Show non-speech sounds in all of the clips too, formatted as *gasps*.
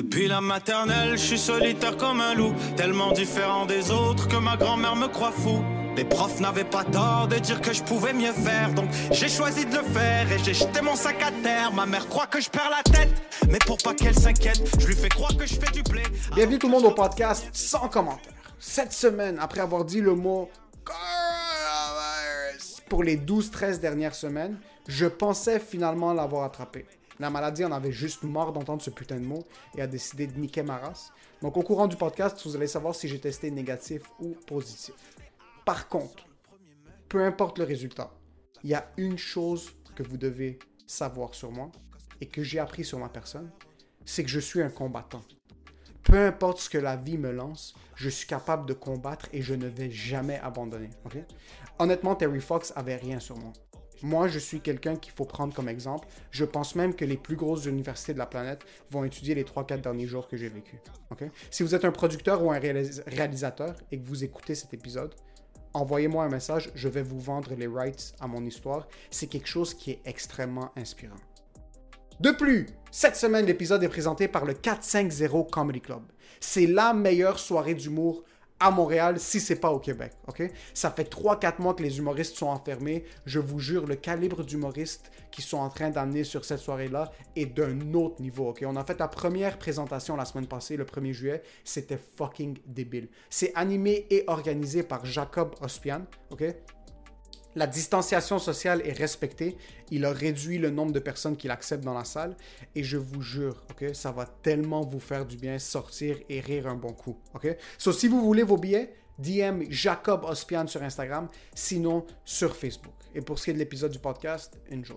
Depuis la maternelle, je suis solitaire comme un loup, tellement différent des autres que ma grand-mère me croit fou. Les profs n'avaient pas tort de dire que je pouvais mieux faire, donc j'ai choisi de le faire et j'ai jeté mon sac à terre. Ma mère croit que je perds la tête, mais pour pas qu'elle s'inquiète, je lui fais croire que je fais du blé. Bienvenue tout le monde au podcast sans commentaire. Cette semaine, après avoir dit le mot pour les 12-13 dernières semaines, je pensais finalement l'avoir attrapé. La maladie en avait juste marre d'entendre ce putain de mot et a décidé de niquer ma race. Donc au courant du podcast, vous allez savoir si j'ai testé négatif ou positif. Par contre, peu importe le résultat, il y a une chose que vous devez savoir sur moi et que j'ai appris sur ma personne, c'est que je suis un combattant. Peu importe ce que la vie me lance, je suis capable de combattre et je ne vais jamais abandonner. Honnêtement, Terry Fox avait rien sur moi. Moi, je suis quelqu'un qu'il faut prendre comme exemple. Je pense même que les plus grosses universités de la planète vont étudier les 3-4 derniers jours que j'ai vécu. Si vous êtes un producteur ou un réalis- réalisateur et que vous écoutez cet épisode, envoyez-moi un message, je vais vous vendre les rights à mon histoire. C'est quelque chose qui est extrêmement inspirant. De plus, cette semaine, l'épisode est présenté par le 450 Comedy Club. C'est la meilleure soirée d'humour à Montréal si c'est pas au Québec, ok? Ça fait 3-4 mois que les humoristes sont enfermés. Je vous jure, le calibre d'humoristes qui sont en train d'amener sur cette soirée-là est d'un autre niveau, ok? On a fait la première présentation la semaine passée, le 1er juillet. C'était fucking débile. C'est animé et organisé par Jacob Ospian, ok? La distanciation sociale est respectée. Il a réduit le nombre de personnes qu'il accepte dans la salle. Et je vous jure, ça va tellement vous faire du bien sortir et rire un bon coup. Ok? Si vous voulez vos billets, DM Jacob Ospian sur Instagram, sinon sur Facebook. Et pour ce qui est de l'épisode du podcast, enjoy.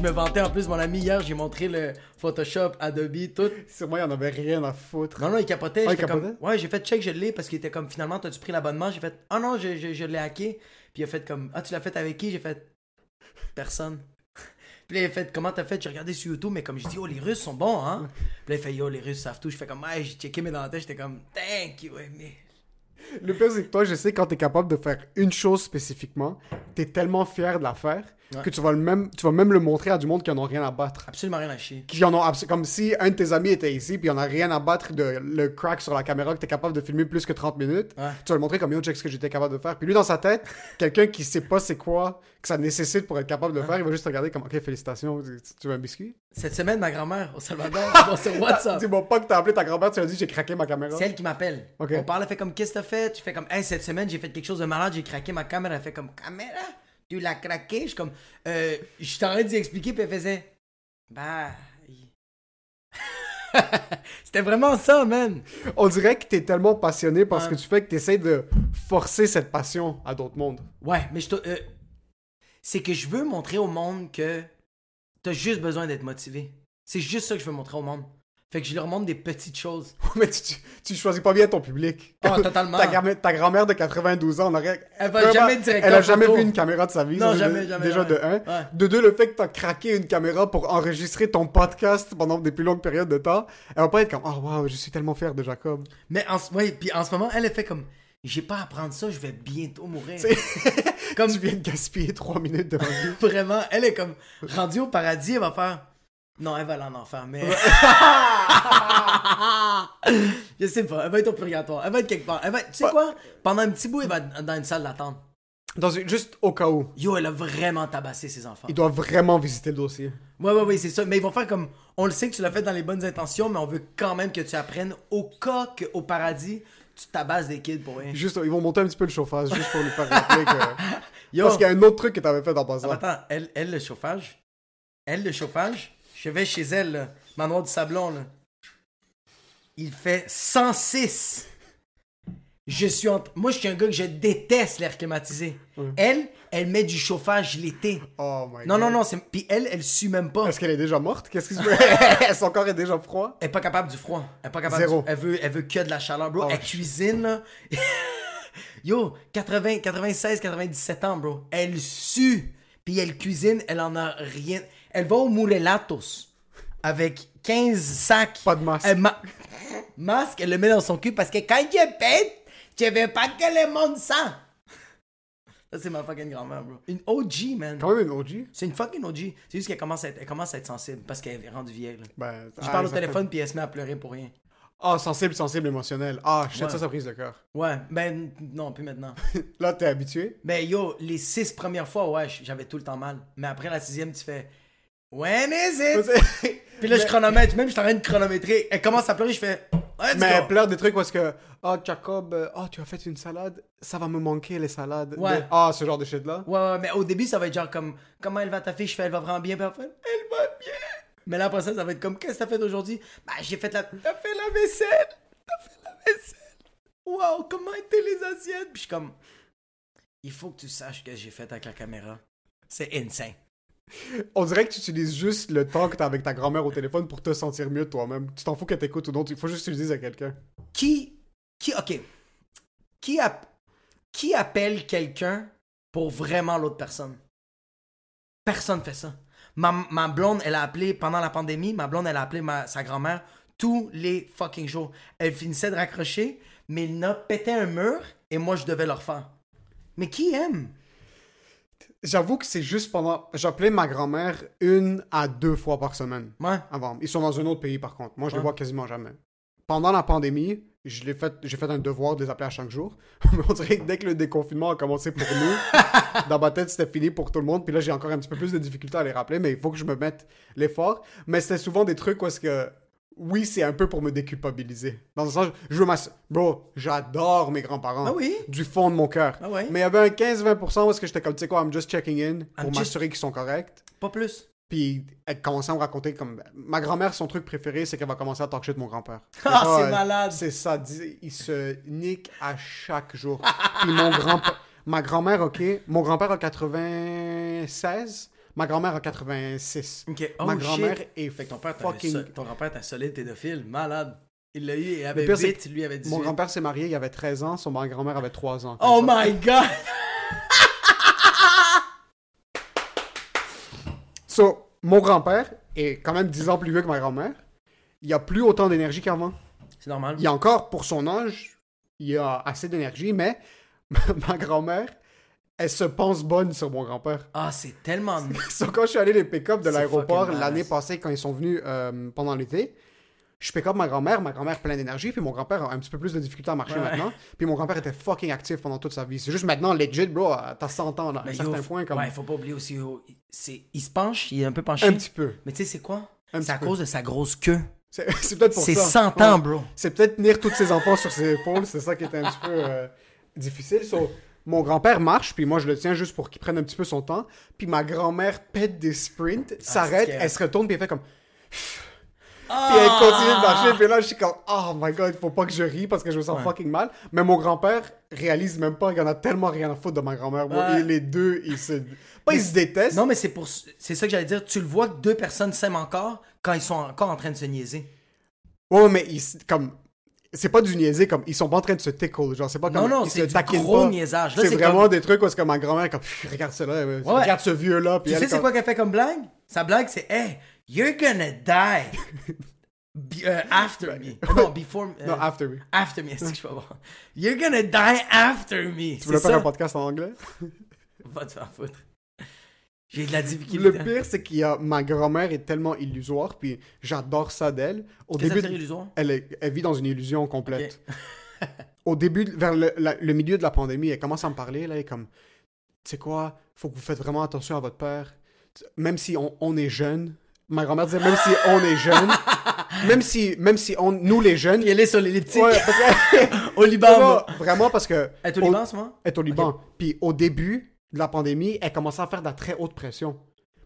Je me vantais en plus, mon ami, hier, j'ai montré le Photoshop, Adobe, tout. Sur moi, il en avait rien à foutre. Non, non, il capotait. Ah, il comme, capotait? ouais, j'ai fait check, je l'ai parce qu'il était comme finalement, t'as-tu pris l'abonnement? J'ai fait, ah non, je, je, je l'ai hacké. Puis il a fait comme, ah, tu l'as fait avec qui? J'ai fait, personne. *laughs* Puis là, il a fait, comment t'as fait? J'ai regardé sur YouTube, mais comme je dis, oh, les Russes sont bons, hein? Puis là, il fait, yo, les Russes savent tout. Je fais comme, ouais, j'ai checké mes dentelles, j'étais comme, thank you, mais. Le pire, c'est que toi, je sais, quand t'es capable de faire une chose spécifiquement, t'es tellement fier de la faire Ouais. que tu vas, le même, tu vas même le montrer à du monde qui en ont rien à battre. Absolument rien à chier. qui en ont comme si un de tes amis était ici puis il en a rien à battre de le crack sur la caméra que t'es capable de filmer plus que 30 minutes Ouais. tu vas le montrer comme yo check ce que j'étais capable de faire puis lui dans sa tête *laughs* quelqu'un qui sait pas c'est quoi que ça nécessite pour être capable de le faire il va juste regarder comme ok félicitations tu, tu veux un biscuit? Cette semaine, ma grand-mère au Salvador, *laughs* bon, sur WhatsApp. dis-moi pas que t'as appelé ta grand-mère tu lui as dit j'ai craqué ma caméra C'est elle qui m'appelle. On parle, elle fait comme qu'est-ce que t'as fait? Je fais comme hey, cette semaine j'ai fait quelque chose de malade, j'ai craqué ma caméra. Elle fait comme caméra? Tu l'as craqué Je suis comme euh, je t'arrête d'y expliquer puis elle faisait bah *laughs* C'était vraiment ça, man. on dirait que t'es tellement passionné parce Ouais. que tu fais que t'essayes de forcer cette passion à d'autres mondes Ouais, mais je euh, c'est que je veux montrer au monde que t'as juste besoin d'être motivé. C'est juste ça que je veux montrer au monde. Fait que je leur montre des petites choses. *laughs* mais tu, tu, tu choisis pas bien ton public Oh, totalement. ta, grand- ta grand-mère de 92 ans on aurait Elle va jamais directeur Elle a jamais vu une caméra de sa vie. Non, jamais, déjà- jamais, Déjà de un. De deux, le fait que t'as craqué une caméra pour enregistrer ton podcast pendant des plus longues périodes de temps, elle va pas être comme Oh wow, je suis tellement fier de Jacob. Mais en, ce- ouais, puis en ce moment, elle elle fait comme j'ai pas à apprendre ça, je vais bientôt mourir. Comme *laughs* tu viens de gaspiller trois minutes de ma vie. *laughs* vraiment, elle est comme rendue au paradis, elle va faire non, elle va aller en enfer, mais *laughs* je sais pas, elle va être au purgatoire, elle va être quelque part. Elle va, tu sais quoi? Pendant un petit bout, elle va être dans une salle d'attente. Dans une- juste au cas où. Yo, elle a vraiment tabassé ses enfants. Il doit vraiment visiter le dossier. Ouais, ouais, ouais, c'est ça. Mais ils vont faire comme. On le sait que tu l'as fait dans les bonnes intentions, mais on veut quand même que tu apprennes au cas qu'au paradis, tu tabasses des kids pour rien. Juste, ils vont monter un petit peu le chauffage, juste pour lui faire rappeler que... *laughs* Yo, Parce qu'il y a un autre truc que t'avais fait en passant. attends, elle, elle, le chauffage? Elle, le chauffage? Je vais chez elle, là, manoir du Sablon, là. Il fait 106. Je suis en... Moi, je suis un gars que je déteste l'air climatisé. Elle, elle met du chauffage l'été. Oh my Non, god. non, non, c'est... Puis elle, elle sue même pas. Est-ce qu'elle est déjà morte? Qu'est-ce qui se fait? Son corps est déjà froid? Elle est pas capable du froid. Elle est pas capable Zéro. du- Elle veut, elle veut que de la chaleur, bro. Oh, elle cuisine, là. *laughs* Yo, 80, 96, 97 ans, bro. Elle sue. Puis elle cuisine, elle en a rien. Elle va au Murelatos avec 15 sacs. Pas de masque. Elle ma- Masque, elle le met dans son cul parce que quand je pète, je veux pas que le monde sent. Ça, c'est ma fucking grand-mère, bro. Une OG, man. Quand même une OG. C'est une fucking OG. C'est juste qu'elle commence, à être- elle commence à être sensible parce qu'elle est rendue vieille, là. Ben, Je ah, parle au ça fait- téléphone puis elle se met à pleurer pour rien. Ah, sensible, sensible, émotionnel. Ah, shit, Ouais. ça, ça brise le cœur. Ouais, ben non, plus maintenant. *laughs* Là, t'es habitué? ben yo, les six premières fois, ouais, j'avais tout le temps mal. Mais après la sixième, tu fais When is it? Puis là, je chronomètre, même je suis en train de chronométrer. Elle commence à pleurer, je fais Let's Mais elle pleure des trucs parce que, oh, Jacob, euh, oh, tu as fait une salade, ça va me manquer les salades. Ouais. Ah, ce genre de shit-là. Ouais, ouais, mais au début, ça va être genre comme Comment elle va ta fille? Je fais Elle va vraiment bien, puis elle va bien. Mais là, après ça, ça va être comme Qu'est-ce que t'as fait aujourd'hui? Bah, j'ai fait la. T'as fait la vaisselle. T'as fait la vaisselle. Wow, comment étaient les assiettes? Puis je suis comme Il faut que tu saches que j'ai fait avec la caméra. C'est insane. On dirait que tu utilises juste le temps que t'as avec ta grand-mère au téléphone pour te sentir mieux toi-même. Tu t'en fous qu'elle t'écoute ou non, il faut juste que tu le dises à quelqu'un. qui qui ok. Qui qui appelle quelqu'un pour vraiment l'autre personne? Personne fait ça. Ma, blonde elle a appelé pendant la pandémie ma blonde elle a appelé ma, sa grand-mère tous les fucking jours. Elle finissait de raccrocher mais il n'a pété un mur et moi je devais le refaire. Mais qui aime? J'avoue que c'est juste pendant. J'appelais ma grand-mère une à deux fois par semaine. ouais Avant. Ils sont dans un autre pays par contre. Moi, je les vois quasiment jamais. Pendant la pandémie, je l'ai fait, j'ai fait un devoir de les appeler à chaque jour. *laughs* Mais on dirait que dès que le déconfinement a commencé pour nous, *laughs* dans ma tête, c'était fini pour tout le monde. Puis là, j'ai encore un petit peu plus de difficultés à les rappeler, mais il faut que je me mette l'effort. Mais c'était souvent des trucs où est-ce que. Oui, c'est un peu pour me déculpabiliser. Dans le sens, je veux Bro, j'adore mes grands-parents. Ah oui? Du fond de mon cœur. Ah ouais? Mais il y avait un 15-20% où est-ce que j'étais comme, tu sais quoi, I'm just checking in pour just- m'assurer qu'ils sont corrects. pas plus Puis elle commençait à me raconter comme. Ma grand-mère, son truc préféré, c'est qu'elle va commencer à talk shit de mon grand-père. *laughs* Ah, c'est Ouais, malade. C'est ça. Il se nique à chaque jour. Puis mon grand-père. Ma grand-mère, ok. Mon grand-père a 96. Ma grand-mère a 86. ok oh Ma grand-mère est fait que ton père fucking. ton grand-père t'as solide pédophile malade il l'a eu il Le avait pire, c'est 8 lui avait 18 Mon grand-père s'est marié, il avait 13 ans. Son grand-mère avait 3 ans. Oh ça. my god! *laughs* So, mon grand-père est quand même 10 ans plus vieux que ma grand-mère. Il a plus autant d'énergie qu'avant. C'est normal. Il y a encore, pour son âge, il y a assez d'énergie, mais *laughs* ma grand-mère, elle se pense bonne sur mon grand-père. Ah, c'est tellement. *laughs* So, quand je suis allé les pick-up de C'est l'aéroport l'année passée, quand ils sont venus euh, pendant l'été, je pick up ma grand-mère, ma grand-mère pleine d'énergie, puis mon grand-père a un petit peu plus de difficulté à marcher Ouais. maintenant. Puis mon grand-père était fucking actif pendant toute sa vie. C'est juste maintenant, legit, bro, t'as 100 ans, là, à un yo, certain point, comme Ouais, faut pas oublier aussi. oh, c'est... Il se penche, il est un peu penché. un petit peu. Mais tu sais, c'est quoi? C'est à peu. cause de sa grosse queue. C'est *laughs* c'est peut-être pour C'est ça. 100 ans, Ouais. bro. C'est peut-être tenir tous ses enfants sur ses épaules, c'est ça qui était un petit peu euh, difficile. So, mon grand-père marche, puis moi je le tiens juste pour qu'il prenne un petit peu son temps. Puis ma grand-mère pète des sprints, s'arrête, c'est que- elle se retourne, puis elle fait comme. Ah! Puis elle continue de marcher, puis là je suis comme, oh my god, il faut pas que je rie parce que je me sens Ouais. fucking mal. Mais mon grand-père réalise même pas qu'il y en a tellement rien à foutre de ma grand-mère. Ouais. Et les deux, ils se. Pas ils se détestent. Non, mais c'est pour. C'est ça que j'allais dire. Tu le vois que deux personnes s'aiment encore quand ils sont encore en train de se niaiser. Ouais, mais ils, comme. C'est pas du niaiser, comme. Ils sont pas en train de se tickle. Genre, c'est pas Non, comme. non, ils c'est du gros pas. niaisage. Là, C'est c'est vraiment comme- des trucs où est-ce que ma grand-mère comme. Regarde cela, Ouais. regarde ce vieux-là. Puis Tu sais, est c'est comme- quoi qu'elle fait comme blague? Sa blague, c'est Hey, you're gonna die. Be- euh, after me. Non, before me. Non, after me. After me, est-ce que je peux voir? You're gonna die after me. Tu voulais C'est faire un podcast en anglais? Va te faire foutre. J'ai de la difficulté. Le pire, c'est qu'il y a. Ma grand-mère est tellement illusoire, puis j'adore ça d'elle. Au début. illusoire? Elle, est- elle vit dans une illusion complète. *laughs* Au début, vers le, la- le milieu de la pandémie, elle commence à me parler, là, elle est comme. tu sais quoi, faut que vous faites vraiment attention à votre père. Même si on, on est jeune, ma grand-mère disait, même si on est jeune, *laughs* même si, même si on, nous les jeunes, Il est sur. Ouais, que- *laughs* Au Liban, vraiment, parce que Elle est au Liban, en ce moment? est au Liban. Puis au début de la pandémie, elle commençait à faire de la très haute pression.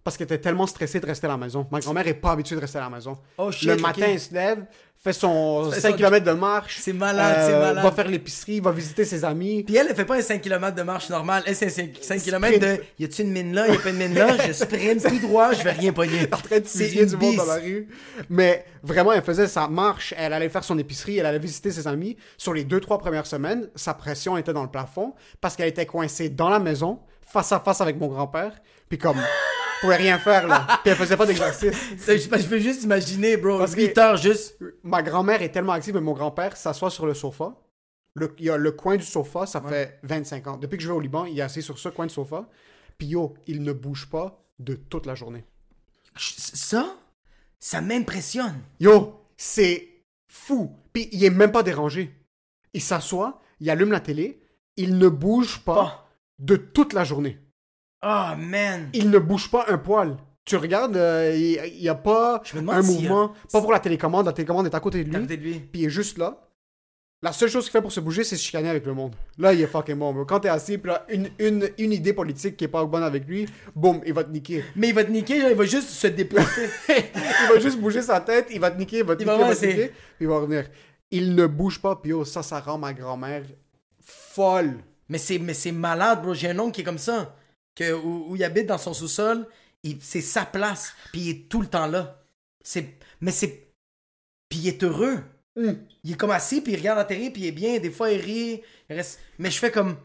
Parce qu'elle était tellement stressée de rester à la maison. Ma grand-mère est pas habituée de rester à la maison. Oh, shit, Le matin, elle se lève, fait son Fait 5 son- km de marche. C'est malade, c'est malade. Va faire l'épicerie, va visiter ses amis. Puis elle, elle fait pas un 5 km de marche normale. Elle, c'est un 5, km de y a-tu une mine là, y a pas une mine là, je sprint tout droit, je vais rien pogner. *laughs* en train de fusiller du monde dans la rue. Mais vraiment, elle faisait sa marche, elle allait faire son épicerie, elle allait visiter ses amis. Sur les deux, trois premières semaines, sa pression était dans le plafond parce qu'elle était coincée dans la maison, face à face avec mon grand-père. Puis comme, elle *laughs* pouvait rien faire là. Puis elle faisait pas d'exercice. *laughs* Je, je peux juste imaginer, bro. Parce que- 8 heures juste. Ma grand-mère est tellement active, mais mon grand-père s'assoit sur le sofa. Le, il y a le coin du sofa, ça fait 25 ans. Depuis que je vais au Liban, il est assis sur ce coin de sofa. Puis yo, il ne bouge pas de toute la journée. Ça, ça m'impressionne. Yo, c'est fou. Puis il est même pas dérangé. Il s'assoit, il allume la télé, il ne bouge pas, Pas. De toute la journée. Oh, man. Il ne bouge pas un poil. Tu regardes, euh, il n'y a pas un a- mouvement. Pas pour la télécommande, la télécommande est à côté de lui. côté de lui. Puis il est juste là. La seule chose qu'il fait pour se bouger, c'est se chicaner avec le monde. Là, il est fucking bon. bro. Quand t'es assis, puis là, une, une, une idée politique qui est pas bonne avec lui, boum, il va te niquer. Mais il va te niquer, genre, il va juste se déplacer. *laughs* il va juste bouger sa tête, il va te niquer, il va te Il niquer, va il va te niquer, puis il va revenir. Il ne bouge pas, puis oh, ça, ça rend ma grand-mère folle. Mais c'est mais c'est malade, bro. J'ai un oncle qui est comme ça. Que, où, où il habite dans son sous-sol, c'est sa place. Puis il est tout le temps là. C'est, mais c'est. Puis il est heureux. Hum. Il est comme assis, puis il regarde la télé, puis il est bien. Des fois, il rit. il reste... Mais je fais comme.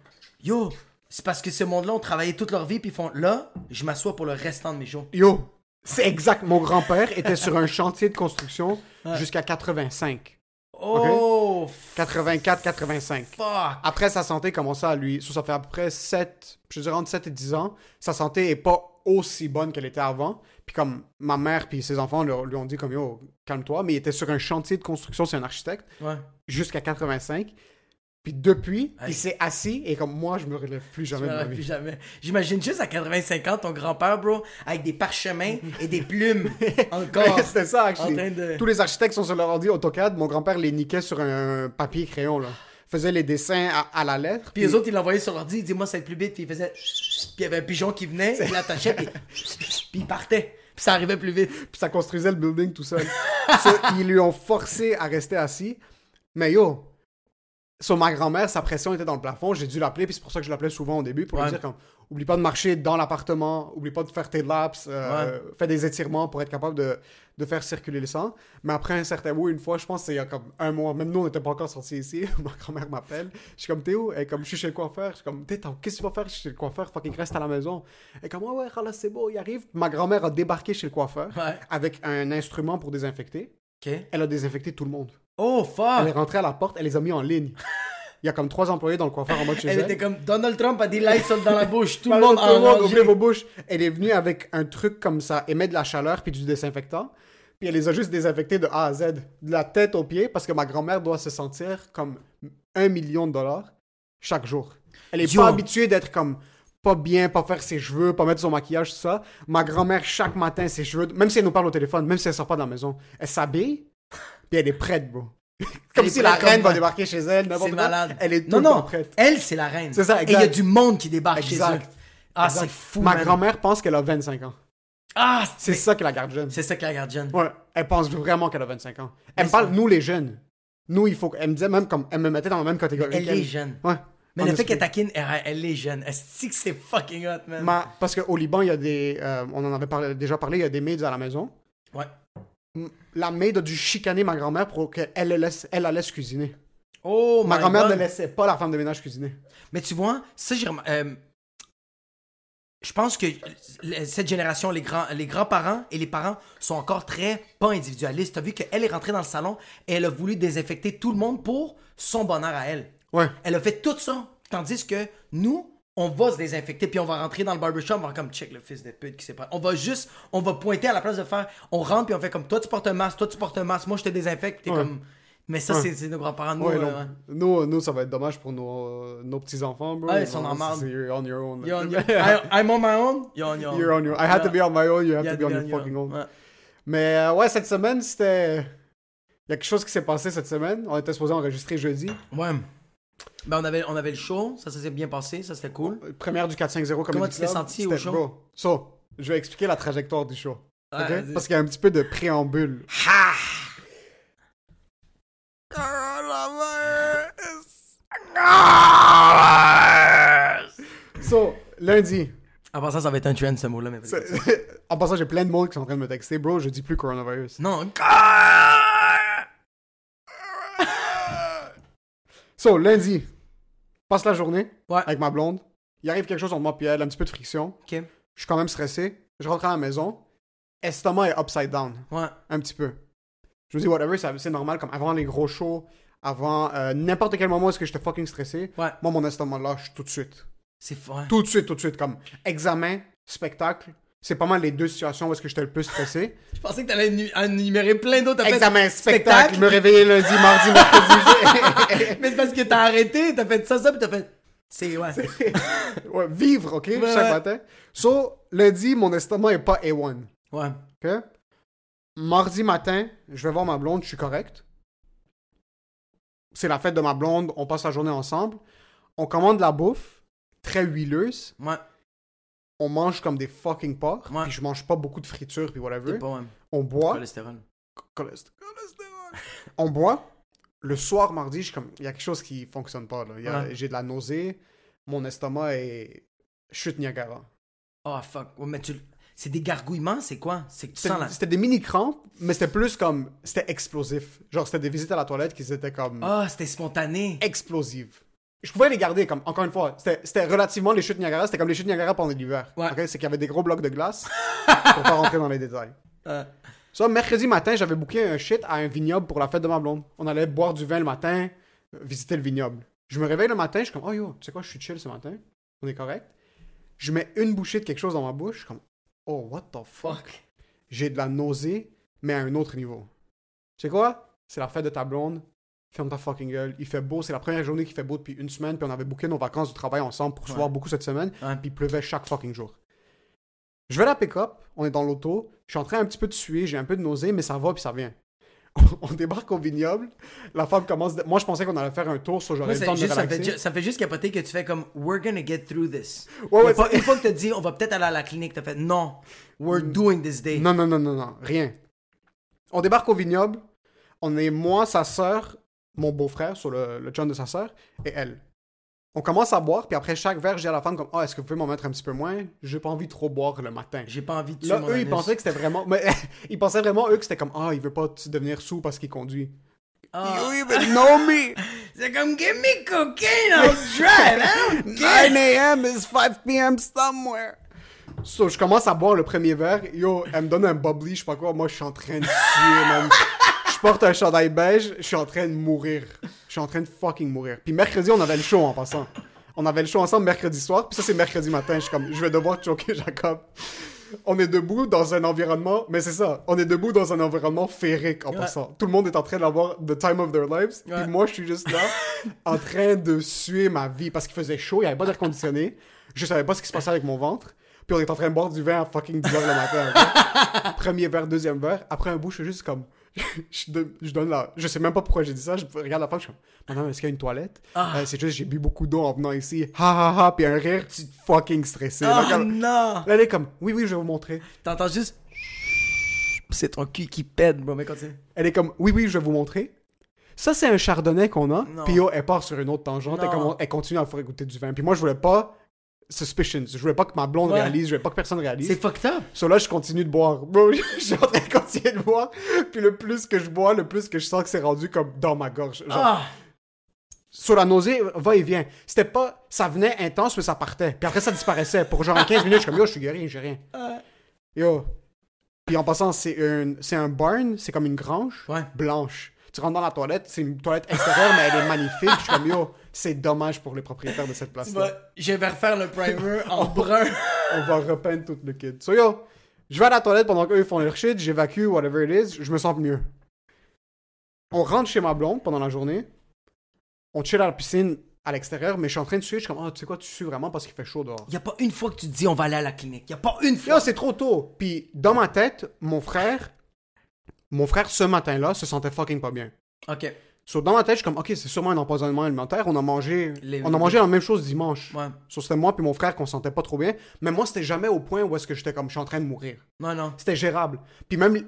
Yo, c'est parce que ce monde-là ont travaillé toute leur vie, puis ils font. Là, je m'assois pour le restant de mes jours. Yo, c'est exact. Mon grand-père était sur un chantier de construction jusqu'à 85. Oh, 84, 85. fuck. Après, sa santé commençait à lui. Ça fait à peu près 7, je dirais entre 7 et 10 ans. Sa santé est pas aussi bonne qu'elle était avant. Puis comme ma mère puis ses enfants lui, lui ont dit comme yo, calme-toi. Mais il était sur un chantier de construction, c'est un architecte, Ouais. jusqu'à 85. Puis depuis, Hey. il s'est assis et comme moi, je me relève plus Je jamais me de ma rappelle plus jamais. J'imagine juste à 85 ans ton grand-père, bro, avec des parchemins et des plumes *laughs* encore. C'était ça, actually. En train de- Tous les architectes sont sur leur ordi AutoCAD. Mon grand-père les niquait sur un papier crayon, là. Faisait les dessins à, à la lettre. Puis les autres, ils l'envoyaient sur l'ordi, ils disaient, moi, ça va être plus vite. Puis il faisait. Puis il y avait un pigeon qui venait, il l'attachait, puis... *laughs* puis il partait. Puis ça arrivait plus vite. puis ça construisait le building tout seul. *laughs* Ça, ils lui ont forcé à rester assis. Mais yo, sur ma grand-mère, sa pression était dans le plafond. J'ai dû l'appeler, puis c'est pour ça que je l'appelais souvent au début, pour Ouais. lui dire comme, oublie pas de marcher dans l'appartement, oublie pas de faire tes laps, euh, fais des étirements pour être capable de, de faire circuler le sang. Mais après un certain bout, une fois, je pense c'est il y a comme un mois, même nous, on n'était pas encore sortis ici. *laughs* ma grand-mère m'appelle. Je suis comme, t'es où? Elle est comme, je suis chez le coiffeur. Je suis comme, t'es, qu'est-ce que tu vas faire chez le coiffeur? Fucking reste à la maison. Elle est comme, ouais, ouais, là, c'est beau, il arrive. Ma grand-mère a débarqué chez le coiffeur Ouais. avec un instrument pour désinfecter. Elle a désinfecté tout le monde. Oh, Elle est fuck. rentrée à la porte, elle les a mis en ligne. Il y a comme trois employés dans le coiffeur en mode chez Elle elle. était comme Donald Trump a des lights dans la bouche. Tout le monde en ouvrez vos bouches. Elle est venue avec un truc comme ça, émet de la chaleur puis du désinfectant. Puis elle les a juste désinfectés de A à Z, de la tête aux pieds, parce que ma grand-mère doit se sentir comme un million de dollars chaque jour. Elle est Yo. pas habituée d'être comme pas bien, pas faire ses cheveux, pas mettre son maquillage, tout ça. Ma grand-mère, chaque matin, ses cheveux, même si elle nous parle au téléphone, même si elle sort pas de la maison, elle s'habille, puis elle est prête, bro. Comme si la reine va débarquer chez elle, n'importe malade. Elle est non, non. prête. Elle, c'est la reine. C'est ça, Et il y a du monde qui débarque chez eux. Ah, c'est fou, Ma grand-mère pense qu'elle a 25 ans. Ah, C'est ça qui la garde jeune. C'est ça que la gardienne. Ouais, elle pense vraiment qu'elle a 25 ans. Elle me parle, nous les jeunes. Nous, il faut. Elle me disait même comme. Elle me mettait dans la même catégorie. Elle qu'elle. est jeune. Ouais. Mais le fait qu'elle taquine, elle, elle est jeune. Est-ce que c'est fucking hot, man? Ma- Parce qu'au Liban, il y a des. euh, on en avait parlé- déjà parlé, il y a des maids à la maison. Ouais. La maid a dû chicaner ma grand-mère pour qu'elle le laisse, elle la laisse cuisiner. Oh, ma grand-mère ne laissait pas la femme de ménage cuisiner. Mais tu vois, ça, j'ai euh, je pense que cette génération, les, grands, les grands-parents et les parents sont encore très pas individualistes. T'as vu qu'elle est rentrée dans le salon et elle a voulu désinfecter tout le monde pour son bonheur à elle. Ouais. Elle a fait tout ça. Tandis que nous, on va se désinfecter puis on va rentrer dans le barbershop, on va comme check le fils de pute qui s'est pas. On va juste, on va pointer à la place de faire. On rentre puis on fait comme toi tu portes un masque, toi tu portes un masque, moi je te désinfecte. T'es Ouais. comme. Mais ça, Ouais. c'est nos grands-parents, nous. Ouais, euh, non. ouais. Nous, nous, ça va être dommage pour nos, euh, nos petits-enfants, bro. Ils sont en marde. c'est- You're on your own. You're on your- I- I'm on my own. You're on your own. You're on your I had to be on my own, you have to be on your fucking own. Mais euh, ouais, cette semaine, c'était... Il y a quelque chose qui s'est passé cette semaine. On était supposé enregistrer jeudi. Ouais. Ben, on avait, on avait le show, ça, ça s'est bien passé, ça c'était cool. Première du 4-5-0 Comedy Comment tu t'es senti au show? beau. So, je vais expliquer la trajectoire du show. Parce qu'il y a un petit peu de préambule. So, lundi. En passant, ça va être un trend ce mot-là, mais. *laughs* en passant, j'ai plein de monde qui sont en train de me texter. Bro, je dis plus coronavirus. Non. So, lundi. Passe la journée Ouais. avec ma blonde. Il arrive quelque chose entre moi et elle, un petit peu de friction. Je suis quand même stressé. Je rentre à la maison. Estomac est upside down. Ouais. Un petit peu. Je me dis, whatever, c'est normal. Comme avant les gros shows, avant euh, n'importe quel moment où est-ce que j'étais fucking stressé, Ouais. moi, mon estomac lâche tout de suite. C'est fort. Tout de suite, tout de suite. Comme examen, spectacle. C'est pas mal les deux situations où est-ce que j'étais le plus stressé. *laughs* Je pensais que t'allais nu- énumérer plein d'autres. Fait- Examen, spectacle, spectacle. me réveiller lundi, mardi, mercredi. *laughs* Mais c'est parce que t'as arrêté, t'as fait ça, ça, puis t'as fait. C'est. Ouais. *laughs* ouais, vivre, ok, chaque ouais. matin. So, lundi, mon estomac est pas A1. Ouais. ok? Mardi matin, je vais voir ma blonde, je suis correct. C'est la fête de ma blonde, on passe la journée ensemble. On commande la bouffe, très huileuse. Ouais. On mange comme des fucking porcs. Ouais. Puis je mange pas beaucoup de friture, puis whatever. C'est pas, ouais. On boit. Cholestérol. Cholest- cholestérol. *laughs* on boit. Le soir, mardi, je comme, il y a quelque chose qui fonctionne pas. là. Ouais. J'ai de la nausée. Mon estomac est chute Niagara. Oh fuck. Mais tu. C'est des gargouillements, c'est quoi? C'est C'était la. c'était des mini crampes, mais c'était plus comme, c'était explosif. Genre, c'était des visites à la toilette qui étaient comme Ah, c'était spontané. explosives. Je pouvais les garder, comme, encore une fois, c'était relativement les chutes Niagara, c'était comme les chutes Niagara pendant l'hiver. Ouais. C'est qu'il y avait des gros blocs de glace. *laughs* pour pas rentrer dans les détails. Euh, Ça, mercredi matin, j'avais booké un shit à un vignoble pour la fête de ma blonde. On allait boire du vin le matin, visiter le vignoble. Je me réveille le matin, je suis comme, oh yo, tu sais quoi, je suis chill ce matin. On est correct. Je mets une bouchée de quelque chose dans ma bouche, comme, oh, what the fuck? fuck. J'ai de la nausée, mais à un autre niveau. Tu sais quoi? C'est la fête de ta blonde. Ferme ta fucking gueule. Il fait beau. C'est la première journée qu'il fait beau depuis une semaine. Puis on avait booké nos vacances du travail ensemble pour se Ouais. voir beaucoup cette semaine. Ouais. Puis il pleuvait chaque fucking jour. Je vais à la pick-up. On est dans l'auto. Je suis en train un petit peu de suer. J'ai un peu de nausée, mais ça va puis ça vient. *laughs* On débarque au vignoble. La femme commence. de- Moi, je pensais qu'on allait faire un tour sur j'aurais le temps de juste, ça, fait, ça juste capoter que tu fais comme We're gonna get through this. Ouais, ouais, pas- une *laughs* fois que t'as dit on va peut-être aller à la clinique, t'as fait non, we're doing this day. Non, non, non, non, non, rien. On débarque au vignoble. On est moi, sa sœur, mon beau-frère, sur le, le chum de sa sœur, et elle. On commence à boire, puis après chaque verre, j'ai à la femme comme Ah, est-ce que vous pouvez m'en mettre un petit peu moins? J'ai pas envie de trop boire le matin. J'ai pas envie de Là, eux, ils pensaient que c'était vraiment. Mais *laughs* ils pensaient vraiment, eux, que c'était comme Ah, il veut pas devenir sous parce qu'il conduit. Ah. You even know me *laughs* C'est comme give me cocaine, I'll *laughs* drive. I don't care. 9 a.m. is 5 p.m. somewhere. So, je commence à boire le premier verre. Yo, elle me donne un bubbly, je sais pas quoi. Moi, je suis en train de suer, man. Je porte un chandail beige, je suis en train de mourir. Je suis en train de fucking mourir. Puis mercredi, on avait le show en passant. On avait le show ensemble mercredi soir, puis ça, c'est mercredi matin. Je suis comme, je vais devoir choquer Jacob. On est debout dans un environnement, mais c'est ça, on est debout dans un environnement féerique en Ouais. passant. Tout le monde est en train d'avoir the time of their lives, Ouais. puis moi, je suis juste là, en train de suer ma vie parce qu'il faisait chaud, il n'y avait pas d'air conditionné. Je savais pas ce qui se passait avec mon ventre. Puis on est en train de boire du vin à fucking 10 heures le matin. *laughs* Premier verre, deuxième verre. Après un bout, je suis juste comme. *laughs* je, donne, je donne la. Je sais même pas pourquoi j'ai dit ça. Je regarde la femme, je suis comme. Madame, est-ce qu'il y a une toilette? Ah. Euh, C'est juste, j'ai bu beaucoup d'eau en venant ici. Ha ha ha. Puis un rire fucking stressé. Oh Là, comme- non! là, elle est comme. Oui, oui, je vais vous montrer. T'entends juste. C'est ton cul qui pète, bro, mais continue. Elle est comme. Oui, oui, je vais vous montrer. Ça, c'est un chardonnay qu'on a. Puis yo, elle part sur une autre tangente. Elle, elle continue à faire goûter du vin. Puis moi, je voulais pas. Suspicions. Je voulais pas que ma blonde Ouais. réalise. Je voulais pas que personne réalise. C'est fucked up. So là, je continue de boire. Bro, *laughs* je suis en train de continuer de boire. Puis le plus que je bois, le plus que je sens que c'est rendu comme dans ma gorge. Genre, Ah! sur la nausée, va et vient. C'était pas. Ça venait intense, mais ça partait. Puis après, ça disparaissait. Pour genre 15 minutes, je suis comme yo, je suis guéri, j'ai rien. Yo. Puis en passant, c'est un, c'est un barn, c'est comme une grange Ouais. blanche. Tu rentres dans la toilette, c'est une toilette extérieure, mais elle est magnifique. Je suis comme yo, c'est dommage pour les propriétaires de cette place-là. Je vais refaire le primer *laughs* en brun. On va repeindre tout le kit. So yo, je vais à la toilette pendant qu'eux font leur shit, j'évacue, whatever it is, je me sens mieux. On rentre chez ma blonde pendant la journée. On chill à la piscine à l'extérieur, mais je suis en train de suer. Je suis comme, ah, tu sais quoi, tu sues vraiment parce qu'il fait chaud dehors. Y a pas une fois que tu te dis on va aller à la clinique. Y a pas une fois. Yo, c'est trop tôt. Puis dans ma tête, mon frère, mon frère ce matin-là se sentait fucking pas bien. Ok. So, dans ma tête, je suis comme, ok, c'est sûrement un empoisonnement alimentaire. On a mangé, Les- on a mangé la même chose dimanche. Ouais. So, c'était moi puis mon frère qu'on se sentait pas trop bien. Mais moi, c'était jamais au point où est-ce que j'étais comme, je suis en train de mourir. Non, non. C'était gérable. Puis même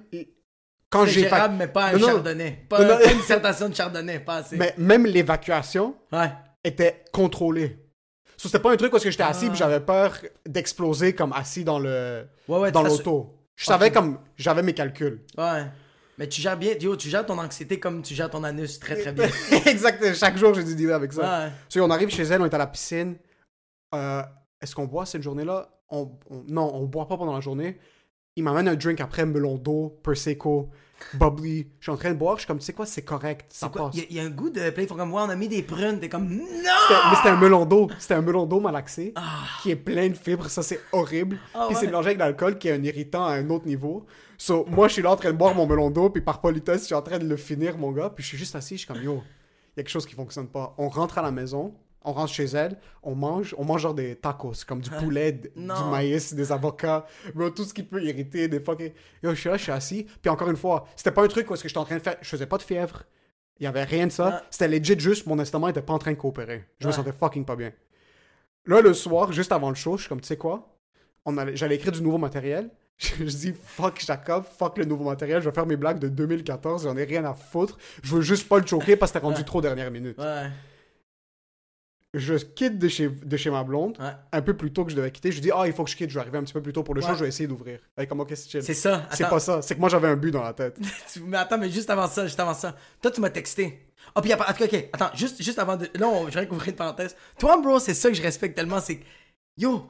quand j'ai gérable, mais pas un Non, chardonnay. Pas, Non, non. pas une dissertation de chardonnay, pas assez. mais même l'évacuation Ouais. était contrôlée. So, c'était pas un truc où est-ce que j'étais assis Ah. puis j'avais peur d'exploser comme assis dans le Ouais, dans l'auto. Je savais comme j'avais mes calculs. Ouais. Mais tu gères bien, yo, tu gères ton anxiété comme tu gères ton anus très très bien. *laughs* exact. Chaque jour, j'ai dû dealer avec ça. Ouais. So, on arrive chez elle, on est à la piscine. Euh, Est-ce qu'on boit cette journée-là? On, on- Non, on boit pas pendant la journée. Il m'amène un drink après, melon d'eau, Prosecco, bubbly. Je suis en train de boire, je suis comme, tu sais quoi, c'est correct, ça passe. Il y, a- il y a un goût de. Là, ils font comme, ouais, on a mis des prunes. T'es comme, non! Mais c'était un melon d'eau. C'était un melon d'eau malaxé qui est plein de fibres. Ça, c'est horrible. Ah puis c'est mélangé avec de l'alcool qui est un irritant à un autre niveau. So, moi, je suis là en train de boire mon melon d'eau. Puis par politesse, je suis en train de le finir, mon gars. Puis je suis juste assis. Je suis comme, yo, il y a quelque chose qui fonctionne pas. On rentre à la maison. On rentre chez elle, on mange, on mange genre des tacos, comme du poulet, d- du maïs, des avocats, bro, tout ce qui peut irriter, des fucking... Yo, je suis là, je suis assis, puis encore une fois, c'était pas un truc où est-ce que j'étais en train de faire, je faisais pas de fièvre, il y avait rien de ça, Ah. c'était legit juste, mon estomac était pas en train de coopérer, je me Ouais. sentais fucking pas bien. Là, le soir, juste avant le show, je suis comme, tu sais quoi, On allait- j'allais écrire du nouveau matériel, je, je dis fuck Jacob, fuck le nouveau matériel, je vais faire mes blagues de 2014, j'en ai rien à foutre, je veux juste pas le choquer parce que c'était rendu Ouais. trop dernière minute. Ouais. Je quitte de chez, de chez ma blonde, Ouais. un peu plus tôt que je devais quitter. Je dis, ah, il faut que je quitte, je vais arriver un petit peu plus tôt pour le show, je vais essayer d'ouvrir. Est comme, ok, c'est ça. C'est pas ça, c'est que moi j'avais un but dans la tête. *laughs* Mais attends, mais juste avant ça, juste avant ça. Toi, tu m'as texté. Oh, puis ok, ok, attends, juste, juste avant de. Là, on- je viens d'ouvrir une parenthèse. Toi, bro, c'est ça que je respecte tellement, c'est. Yo,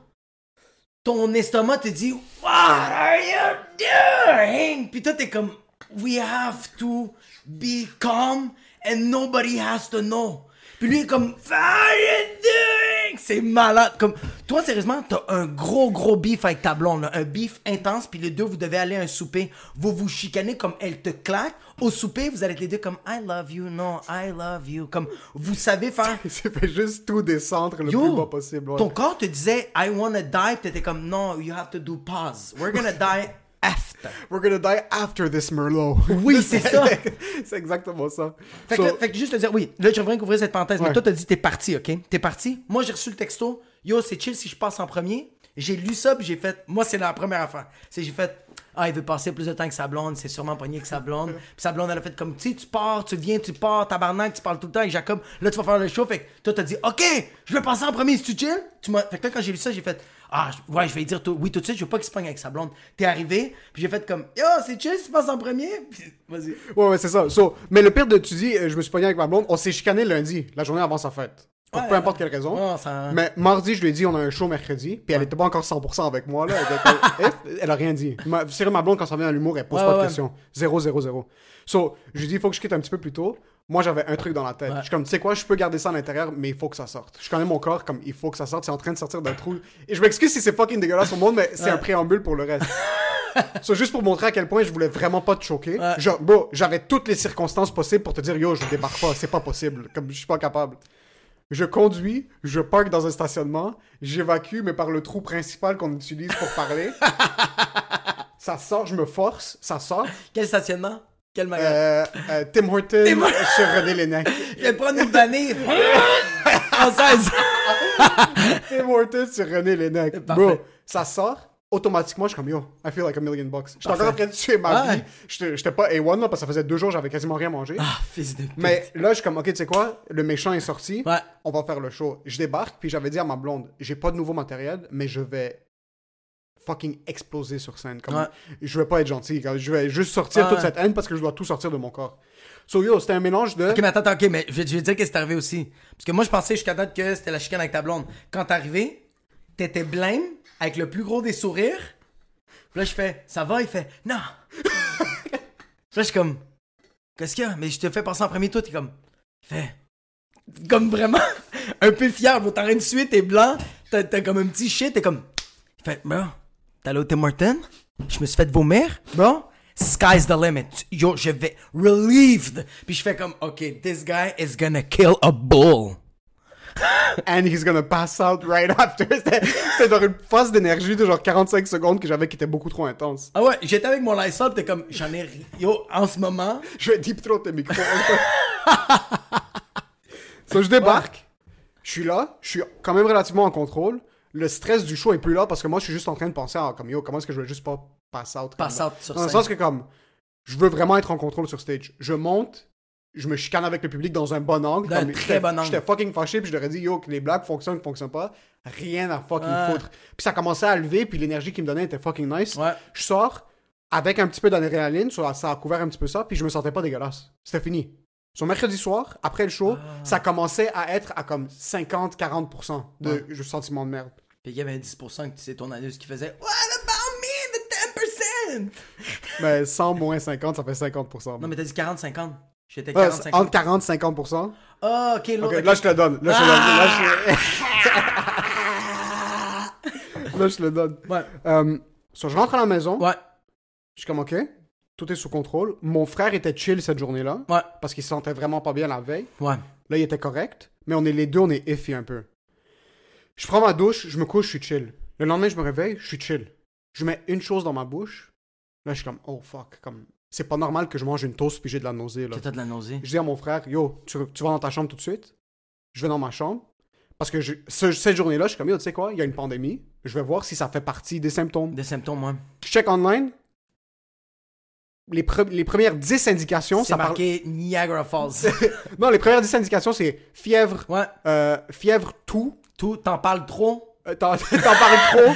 ton estomac te dit, What are you doing? Puis toi, t'es comme, We have to be calm and nobody has to know. Puis lui, est comme, What are you doing? C'est malade. Comme, toi, sérieusement, t'as un gros, gros beef avec ta blonde, là. un beef intense, puis les deux, vous devez aller à un souper. Vous vous chicanez comme elle te claque. Au souper, vous allez être les deux comme, I love you, non, I love you. Comme, vous savez faire. *laughs* C'est fait juste tout descendre le Yo, plus bas possible. ouais. ton corps te disait I wanna die, puis t'étais comme non, you have to do pause. We're gonna die after. We're gonna die after this Merlot. *laughs* Oui, c'est ça. *laughs* c'est exactement ça. Fait, So, que, fait que juste te dire, oui, là, je reviens couvrir cette parenthèse, mais toi, t'as dit t'es parti, ok? T'es parti. Moi, j'ai reçu le texto. Yo, c'est chill si je passe en premier. J'ai lu ça, puis j'ai fait. Moi, c'est la première affaire. C'est j'ai fait. Ah, il veut passer plus de temps que sa blonde, c'est sûrement pogné que sa blonde. *laughs* Puis sa blonde, elle a fait comme, tu sais, tu pars, tu viens, tu pars, tabarnak, tu parles tout le temps avec Jacob. Là, tu vas faire le show. Fait que toi, t'as dit, OK, je vais passer en premier, si tu chill? Tu. Fait que là, quand j'ai lu ça, j'ai fait, ah, je- ouais, je vais dire tout- oui tout de suite, je veux pas qu'il se pogne avec sa blonde. T'es arrivé, puis j'ai fait comme, yo, c'est chill si tu passes en premier? *laughs* Vas-y. Ouais, ouais, c'est ça. So, mais le pire de, tu dis, euh, je me suis pogné avec ma blonde, on s'est chicané lundi, la journée avant sa fête. Pour Ouais, peu importe quelle raison. ça- Mais mardi, je lui ai dit, on a un show mercredi, puis elle était pas encore 100% avec moi, là. Elle, était- *laughs* elle- elle a rien dit. Ma, sérieux, ma blonde, quand ça vient à l'humour, elle pose Ouais, pas de questions. Zéro, zéro, zéro. So, je lui ai dit, il faut que je quitte un petit peu plus tôt. Moi, j'avais un truc dans la tête. Ouais. Je suis comme, tu sais quoi, je peux garder ça à l'intérieur, mais il faut que ça sorte. Je connais mon corps, comme, il faut que ça sorte. C'est en train de sortir d'un trou. Et je m'excuse si c'est fucking dégueulasse au monde, mais c'est un préambule pour le reste. *laughs* So, juste pour montrer à quel point je voulais vraiment pas te choquer. Ouais. Genre, bro, j'avais toutes les circonstances possibles pour te dire, yo, je débarque pas, c'est pas possible. Comme, je suis pas capable. Je conduis, je parque dans un stationnement, j'évacue, mais par le trou principal qu'on utilise pour parler. *laughs* ça sort, je me force, ça sort. Quel stationnement? Quel magasin? Euh, euh, Tim Horton Tim- sur René Lénec. *laughs* Je vais prendre une en 16. *laughs* Tim Horton sur René. Parfait. Bro, ça sort. Automatiquement, je suis comme yo, I feel like a million bucks. J'étais encore en train de tuer ma vie. J'étais j'étais pas A1 là, parce que ça faisait deux jours, j'avais quasiment rien mangé. Ah, fils de pute. Mais là, je suis comme, ok, tu sais quoi, le méchant est sorti, Ouais. on va faire le show. Je débarque, puis j'avais dit à ma blonde, j'ai pas de nouveau matériel, mais je vais fucking exploser sur scène. Comme, Ouais. Je vais pas être gentil, je vais juste sortir toute cette haine parce que je dois tout sortir de mon corps. So yo, c'était un mélange de... Ok, mais attends, attends, ok, mais je vais, je vais te dire qu'est-ce qui est arrivé aussi. Parce que moi, je pensais jusqu'à date que c'était la chicane avec ta blonde. Quand t'es arrivé, t'étais blême, avec le plus gros des sourires. Puis là, je fais, ça va? Il fait, non. Puis là, je suis comme, qu'est-ce qu'il y a? Mais je te fais passer en premier, toi, t'es comme, il fait, comme vraiment, *laughs* un peu fier. Rien de suite, t'es blanc, t'as comme un petit shit, t'es comme, il fait, bro, allé au Tim Hortons? Je me suis fait vomir? Bon, sky's the limit. Yo, je vais relieved. Puis je fais comme, ok, this guy is gonna kill a bull. *laughs* And he's gonna pass out right after. *laughs* C'était genre une phase d'énergie de genre 45 secondes que j'avais qui était beaucoup trop intense. Ah ouais, j'étais avec mon Lysol, t'es comme, j'en ai, yo, en ce moment, Je vais deep throat tes micros. *laughs* so, je débarque. Je suis là. Je suis quand même relativement en contrôle. Le stress du show est plus là parce que moi, je suis juste en train de penser à comme yo, comment est-ce que je vais juste pas pass out. Pass out sur Dans le sens que comme, je veux vraiment être en contrôle sur stage. Je monte. Je me chicane avec le public dans un bon angle. Dans un très bon angle. J'étais fucking fâché, puis je leur ai dit, yo, que les blagues fonctionnent, ne fonctionnent pas. Rien à fucking Ah. foutre. Puis ça commençait à lever, puis l'énergie qu'ils me donnaient était fucking nice. Ouais. Je sors avec un petit peu d'adrénaline, ça, ça a couvert un petit peu ça, puis je me sentais pas dégueulasse. C'était fini. Sur mercredi soir, après le show, Ah. ça commençait à être à comme 50-40% de je- sentiment de merde. puis il y avait 10% que c'est ton anus qui faisait, What about me, the 10%? Mais 100 moins 50, ça fait 50%. Non, mais t'as dit 40-50. J'étais Ouais, 40-50. entre 40 50%. Ah, ok, Ok, l'autre. ok. là, je te le donne. Là, je te le donne. *laughs* *laughs* Là, je... te le donne. Ouais. Euh, so, je rentre à la maison. Ouais, Je suis comme, OK, tout est sous contrôle. Mon frère était chill cette journée-là. ouais, Parce qu'il se sentait vraiment pas bien la veille. ouais. Là, il était correct. Mais on est les deux, on est iffy un peu. Je prends ma douche, je me couche, je suis chill. Le lendemain, je me réveille, je suis chill. Je mets une chose dans ma bouche. Là, je suis comme, oh fuck. Comme, c'est pas normal que je mange une toast puis j'ai de la nausée. Là. T'as de la nausée. Je dis à mon frère, yo, tu, tu vas dans ta chambre tout de suite. Je vais dans ma chambre. Parce que je- ce- cette journée-là, je suis comme, yo, tu sais quoi, il y a une pandémie. Je vais voir si ça fait partie des symptômes. Des symptômes, ouais. Je check online. Les, pre- les premières 10 indications, C'est ça parle... marqué Niagara Falls. *laughs* Non, les premières 10 indications, c'est fièvre, ouais. euh, fièvre, tout. Tout, t'en parles trop? Euh, T'en *laughs* t'en parles trop?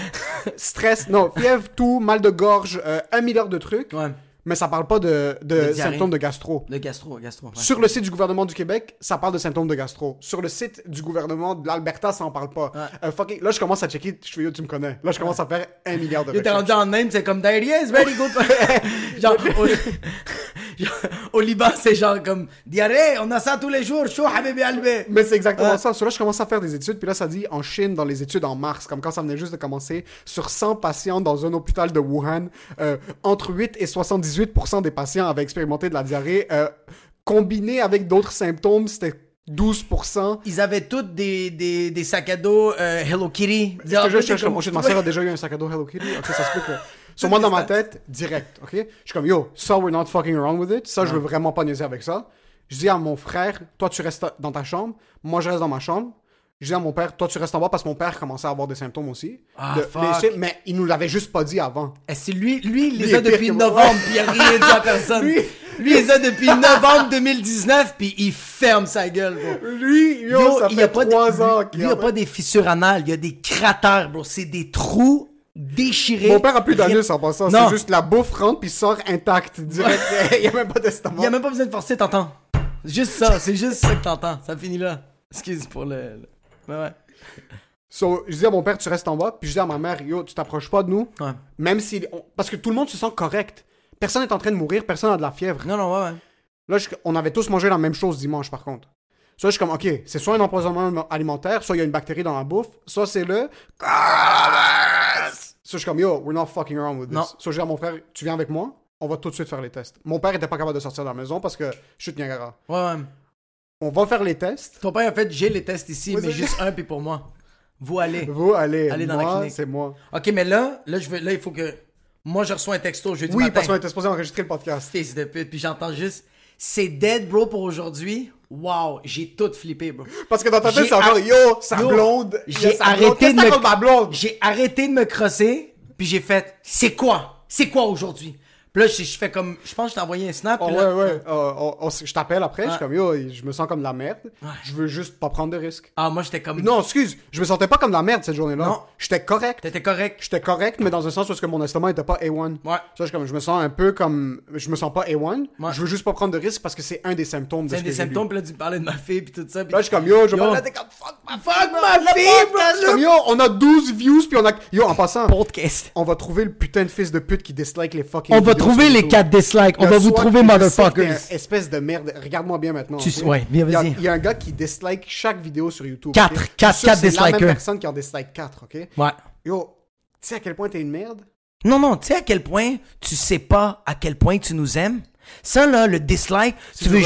Stress. Non, fièvre, tout, mal de gorge, euh, un milliard de trucs. Ouais. Mais ça parle pas de, de De symptômes de gastro. Le gastro, gastro. ouais. Sur le site du gouvernement du Québec, ça parle de symptômes de gastro. Sur le site du gouvernement de l'Alberta, ça en parle pas. Ouais. Euh, fucking- là, je commence à checker. Je fais, yo, tu me connais. Là, je commence à faire un milliard de Yo, t'es rendu en Inde, c'est comme diarrhea is very good. *laughs* genre, au, genre, *laughs* au Liban, c'est genre comme diarrhée, on a ça tous les jours, chaud, habibi albi. Mais c'est exactement Ouais. ça. Sur là, je commence à faire des études. Puis là, ça dit en Chine, dans les études en mars, comme quand ça venait juste de commencer, sur 100 patients dans un hôpital de Wuhan, euh, entre 8 et 78% des patients avaient expérimenté de la diarrhée. Euh, combiné avec d'autres symptômes, c'était 12%. Ils avaient tous des, des, des sacs à dos euh, Hello Kitty. Est-ce que je cherche comme, ma soeur a déjà eu un sac à dos Hello Kitty. Ok, ça se peut que. *laughs* Sur moi, dans ma tête, direct, ok? Je suis comme, yo, ça, we're not fucking around with it. Ça, je veux vraiment pas niaiser avec ça. Je dis à mon frère, toi, tu restes dans ta chambre. Moi, je reste dans ma chambre. Je dis à mon père, toi, tu restes en bas parce que mon père commençait à avoir des symptômes aussi. Ah, De- fuck. les- mais il nous l'avait juste pas dit avant. Eh, c'est lui, lui, il les a depuis novembre, puis il a rien dit à personne. Lui- Lui, il les a depuis novembre 2019, puis il ferme sa gueule, bro. Lui, yo, Yo, ça il fait a pas trois de, ans lui, il a pas des fissures anales, il y a des cratères, bro. C'est des trous déchirés. Mon père a plus d'anus en passant. C'est juste la bouffe rentre puis sort intacte direct. *laughs* il y a même pas d'estomac. Il y a même pas besoin de forcer, t'entends. Juste ça, c'est juste ça que t'entends. Ça finit là. Excuse pour le. Ouais, ouais. So, je dis à mon père, tu restes en bas. Puis je dis à ma mère, yo, tu t'approches pas de nous. Ouais. Même si. on- Parce que tout le monde se sent correct. Personne n'est en train de mourir, personne n'a de la fièvre. Non, non, ouais, ouais. Là, je- on avait tous mangé la même chose dimanche, par contre. Soit je suis comme, ok, c'est soit un empoisonnement alimentaire, soit il y a une bactérie dans la bouffe, soit c'est le. Soit je suis comme, yo, we're not fucking around with this. Non. Soit je dis à mon frère, tu viens avec moi, on va tout de suite faire les tests. Mon père était pas capable de sortir de la maison parce que je suis de Niagara. Ouais, ouais. On va faire les tests. Ton père a fait, j'ai les tests ici, mais juste un, puis pour moi. Vous allez. Vous, allez. Allez dans la clinique. c'est moi. Ok, mais là, là, je veux, là, il faut que. Moi, je reçois un texto jeudi Oui, matin. parce qu'on était supposé enregistrer le podcast. Fils de pute, puis j'entends juste. C'est dead, bro, pour aujourd'hui. Wow, j'ai tout flippé, bro. Parce que dans ta tête, c'est ar- yo, sa Yo, blonde. J'ai blonde. arrêté de me. J'ai arrêté de me crosser, puis j'ai fait. C'est quoi? C'est quoi aujourd'hui? Puis là, je, je fais comme. Je pense que je t'ai envoyé un snap. Oh, ouais, ouais. Euh, on- on- je t'appelle après, je suis Ouais. comme, yo, je me sens comme de la merde. Je veux juste pas prendre de risques. Ah, moi, j'étais comme. Non, excuse, je me sentais pas comme de la merde cette journée-là. Non. J'étais correct. T'étais correct. J'étais correct, mais dans un sens parce que mon estomac était pas A1. Ouais. Ça, je, comme, je me sens un peu comme. Je me sens pas A1. Ouais. Je veux juste pas prendre de risques parce que c'est un des symptômes de C'est ce un des symptômes, puis là, tu parlais de ma fille, puis tout ça. puis- Là, je suis comme, yo, je t'es comme, fuck ma Fuck ma le fille, bro, comme, yo, on a 12 views, puis on a. Yo, en passant, Podcast. on va trouver le putain de fils de pute qui dislike les fucking On va vidéos trouver les. 4 dislikes. On va vous trouver, motherfuckers. espèce de merde. Regarde-moi bien maintenant. Tu- ouais, bien, Il y a- vas-y. Il y a un gars qui dislike chaque vidéo sur YouTube. Quatre, quatre, quatre que C'est la même dislikers. personne qui en dislike 4, ok? Ouais. Yo, tu sais à quel point t'es une merde? Non, non, tu sais à quel point tu sais pas à quel point tu nous aimes? Ça, là, le dislike, tu veux.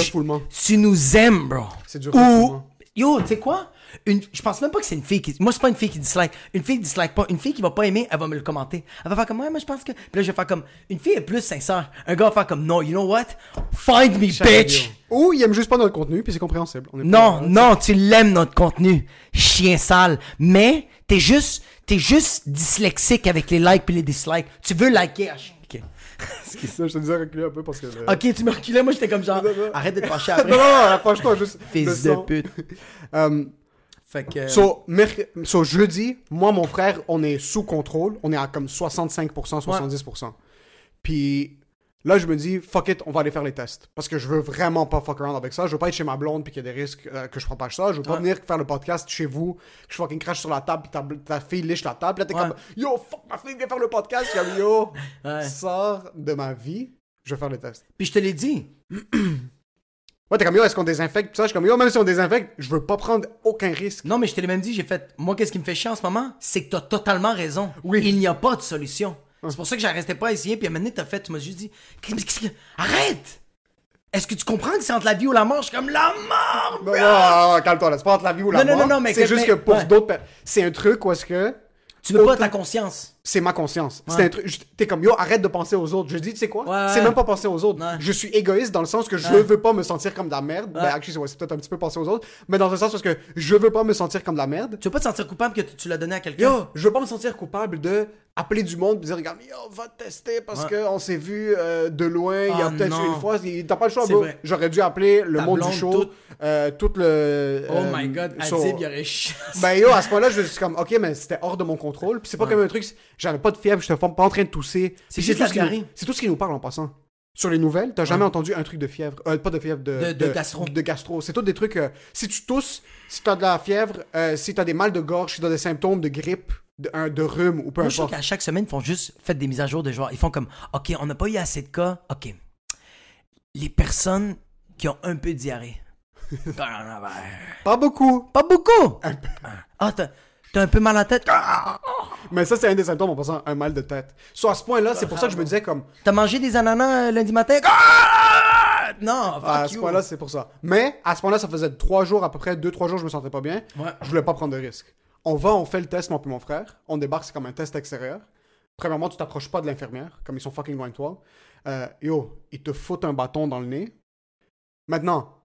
Tu nous aimes, bro. C'est du Ou. Yo, tu sais quoi? Une, je pense même pas que c'est une fille qui. Moi, c'est pas une fille qui dislike. Une fille qui dislike pas. Une fille qui va pas aimer, elle va me le commenter. Elle va faire comme, ouais, mais je pense que. Puis là, je vais faire comme. Une fille est plus sincère. Un gars va faire comme, no, you know what? Find me, bitch! Ou il aime juste pas notre contenu, puis c'est compréhensible. On est Non, pas- non, tu l'aimes notre contenu, chien sale. Mais t'es juste, t'es juste dyslexique avec les likes puis les dislikes. Tu veux liker. à. *laughs* C'est ça, je te disais reculer un peu parce que. le- Ok, tu me reculais, moi j'étais comme genre, *laughs* Non, non. arrête de te fâcher *laughs* non, après. non, non, approche-toi juste. Fils de son. pute. Euh, Fait que. So, merc- so, jeudi, moi, mon frère, on est sous contrôle. On est à comme 65%, 70%. Puis là, je me dis, fuck it, on va aller faire les tests. Parce que je veux vraiment pas fuck around avec ça. Je veux pas être chez ma blonde puis qu'il y a des risques euh, que je propage ça. Je veux pas Ouais. venir faire le podcast chez vous, que je fucking crache sur la table puis ta, ta fille liche la table. Là, t'es Ouais. comme, yo, fuck, ma fille vient faire le podcast. Je suis comme, yo, sors de ma vie. Je vais faire les tests. Puis je te l'ai dit. *clears throat* Ouais, t'es comme, yo, est-ce qu'on désinfecte? Puis ça, je suis comme, yo, même si on désinfecte, je veux pas prendre aucun risque. Non, mais je te l'ai même dit, j'ai fait. Moi, qu'est-ce qui me fait chier en ce moment? C'est que t'as totalement raison. Oui. Il n'y a pas de solution. C'est pour ça que j'arrêtais pas à essayer, puis à un moment donné, t'as fait, tu m'as juste dit, Qu'est-ce que- arrête! Est-ce que tu comprends que c'est entre la vie ou la mort? Je suis comme la mort! Non, non, non, non, calme-toi, là. C'est pas entre la vie ou la Non, non, mort. non, non, mais c'est juste mais- que pour ouais. d'autres c'est un truc où est-ce que Tu veux pas Autant- ta conscience. C'est ma conscience. C'est Ouais. un truc. T'es comme yo, arrête de penser aux autres. Je dis, tu sais quoi? Ouais, C'est ouais. même pas penser aux autres. Je suis égoïste dans le sens que je veux pas me sentir comme de la merde. Ben, actually, c'est- c'est peut-être un petit peu penser aux autres, mais dans le sens parce que je veux pas me sentir comme de la merde. Tu veux pas te sentir coupable que tu, tu l'as donné à quelqu'un? Yo, je veux pas me sentir coupable de appeler du monde et dire regarde yo va te tester parce Ouais. que on s'est vu euh, de loin il y a Ah, peut-être une fois il- t'as pas le choix C'est j'aurais dû appeler le Ta monde du show tout. euh, tout le Oh euh, my god, Adib, il aurait ben yo, à ce moment-là, je suis comme, ok, mais c'était hors de mon contrôle. Puis c'est pas comme un truc, j'avais pas de fièvre, j'étais pas en train de tousser. C'est tout ce qui nous- tout ce qui nous parle en passant. Sur les nouvelles, t'as jamais Ouais. entendu un truc de fièvre. Euh, pas de fièvre, de, De- de gastro. De gastro. C'est tout des trucs. euh, si tu tousses, si t'as de la fièvre, euh, si t'as des mal de gorge, si t'as des symptômes de grippe, de, un- de rhume ou peu Moi, je trouve importe. qu'à chaque semaine, ils font juste fait des mises à jour de genre. Ils font comme, OK, on n'a pas eu assez de cas. OK. Les personnes qui ont un peu de diarrhée. *laughs* Pas beaucoup. pas beaucoup. Ah, t'as un peu mal à la tête? Mais ça, c'est un des symptômes en passant un mal de tête. Soit à ce point-là, c'est pour ça que je me disais comme, T'as mangé des ananas euh, lundi matin? Ah! Non, fuck à ce you. point-là, c'est pour ça. Mais à ce point-là, ça faisait trois jours, à peu près deux, trois jours, je me sentais pas bien. Ouais. Je voulais pas prendre de risque. On va, on fait le test, moi puis mon frère. On débarque, c'est comme un test extérieur. Premièrement, tu t'approches pas de l'infirmière, comme ils sont fucking loin de toi. Euh, yo, ils te foutent un bâton dans le nez. Maintenant,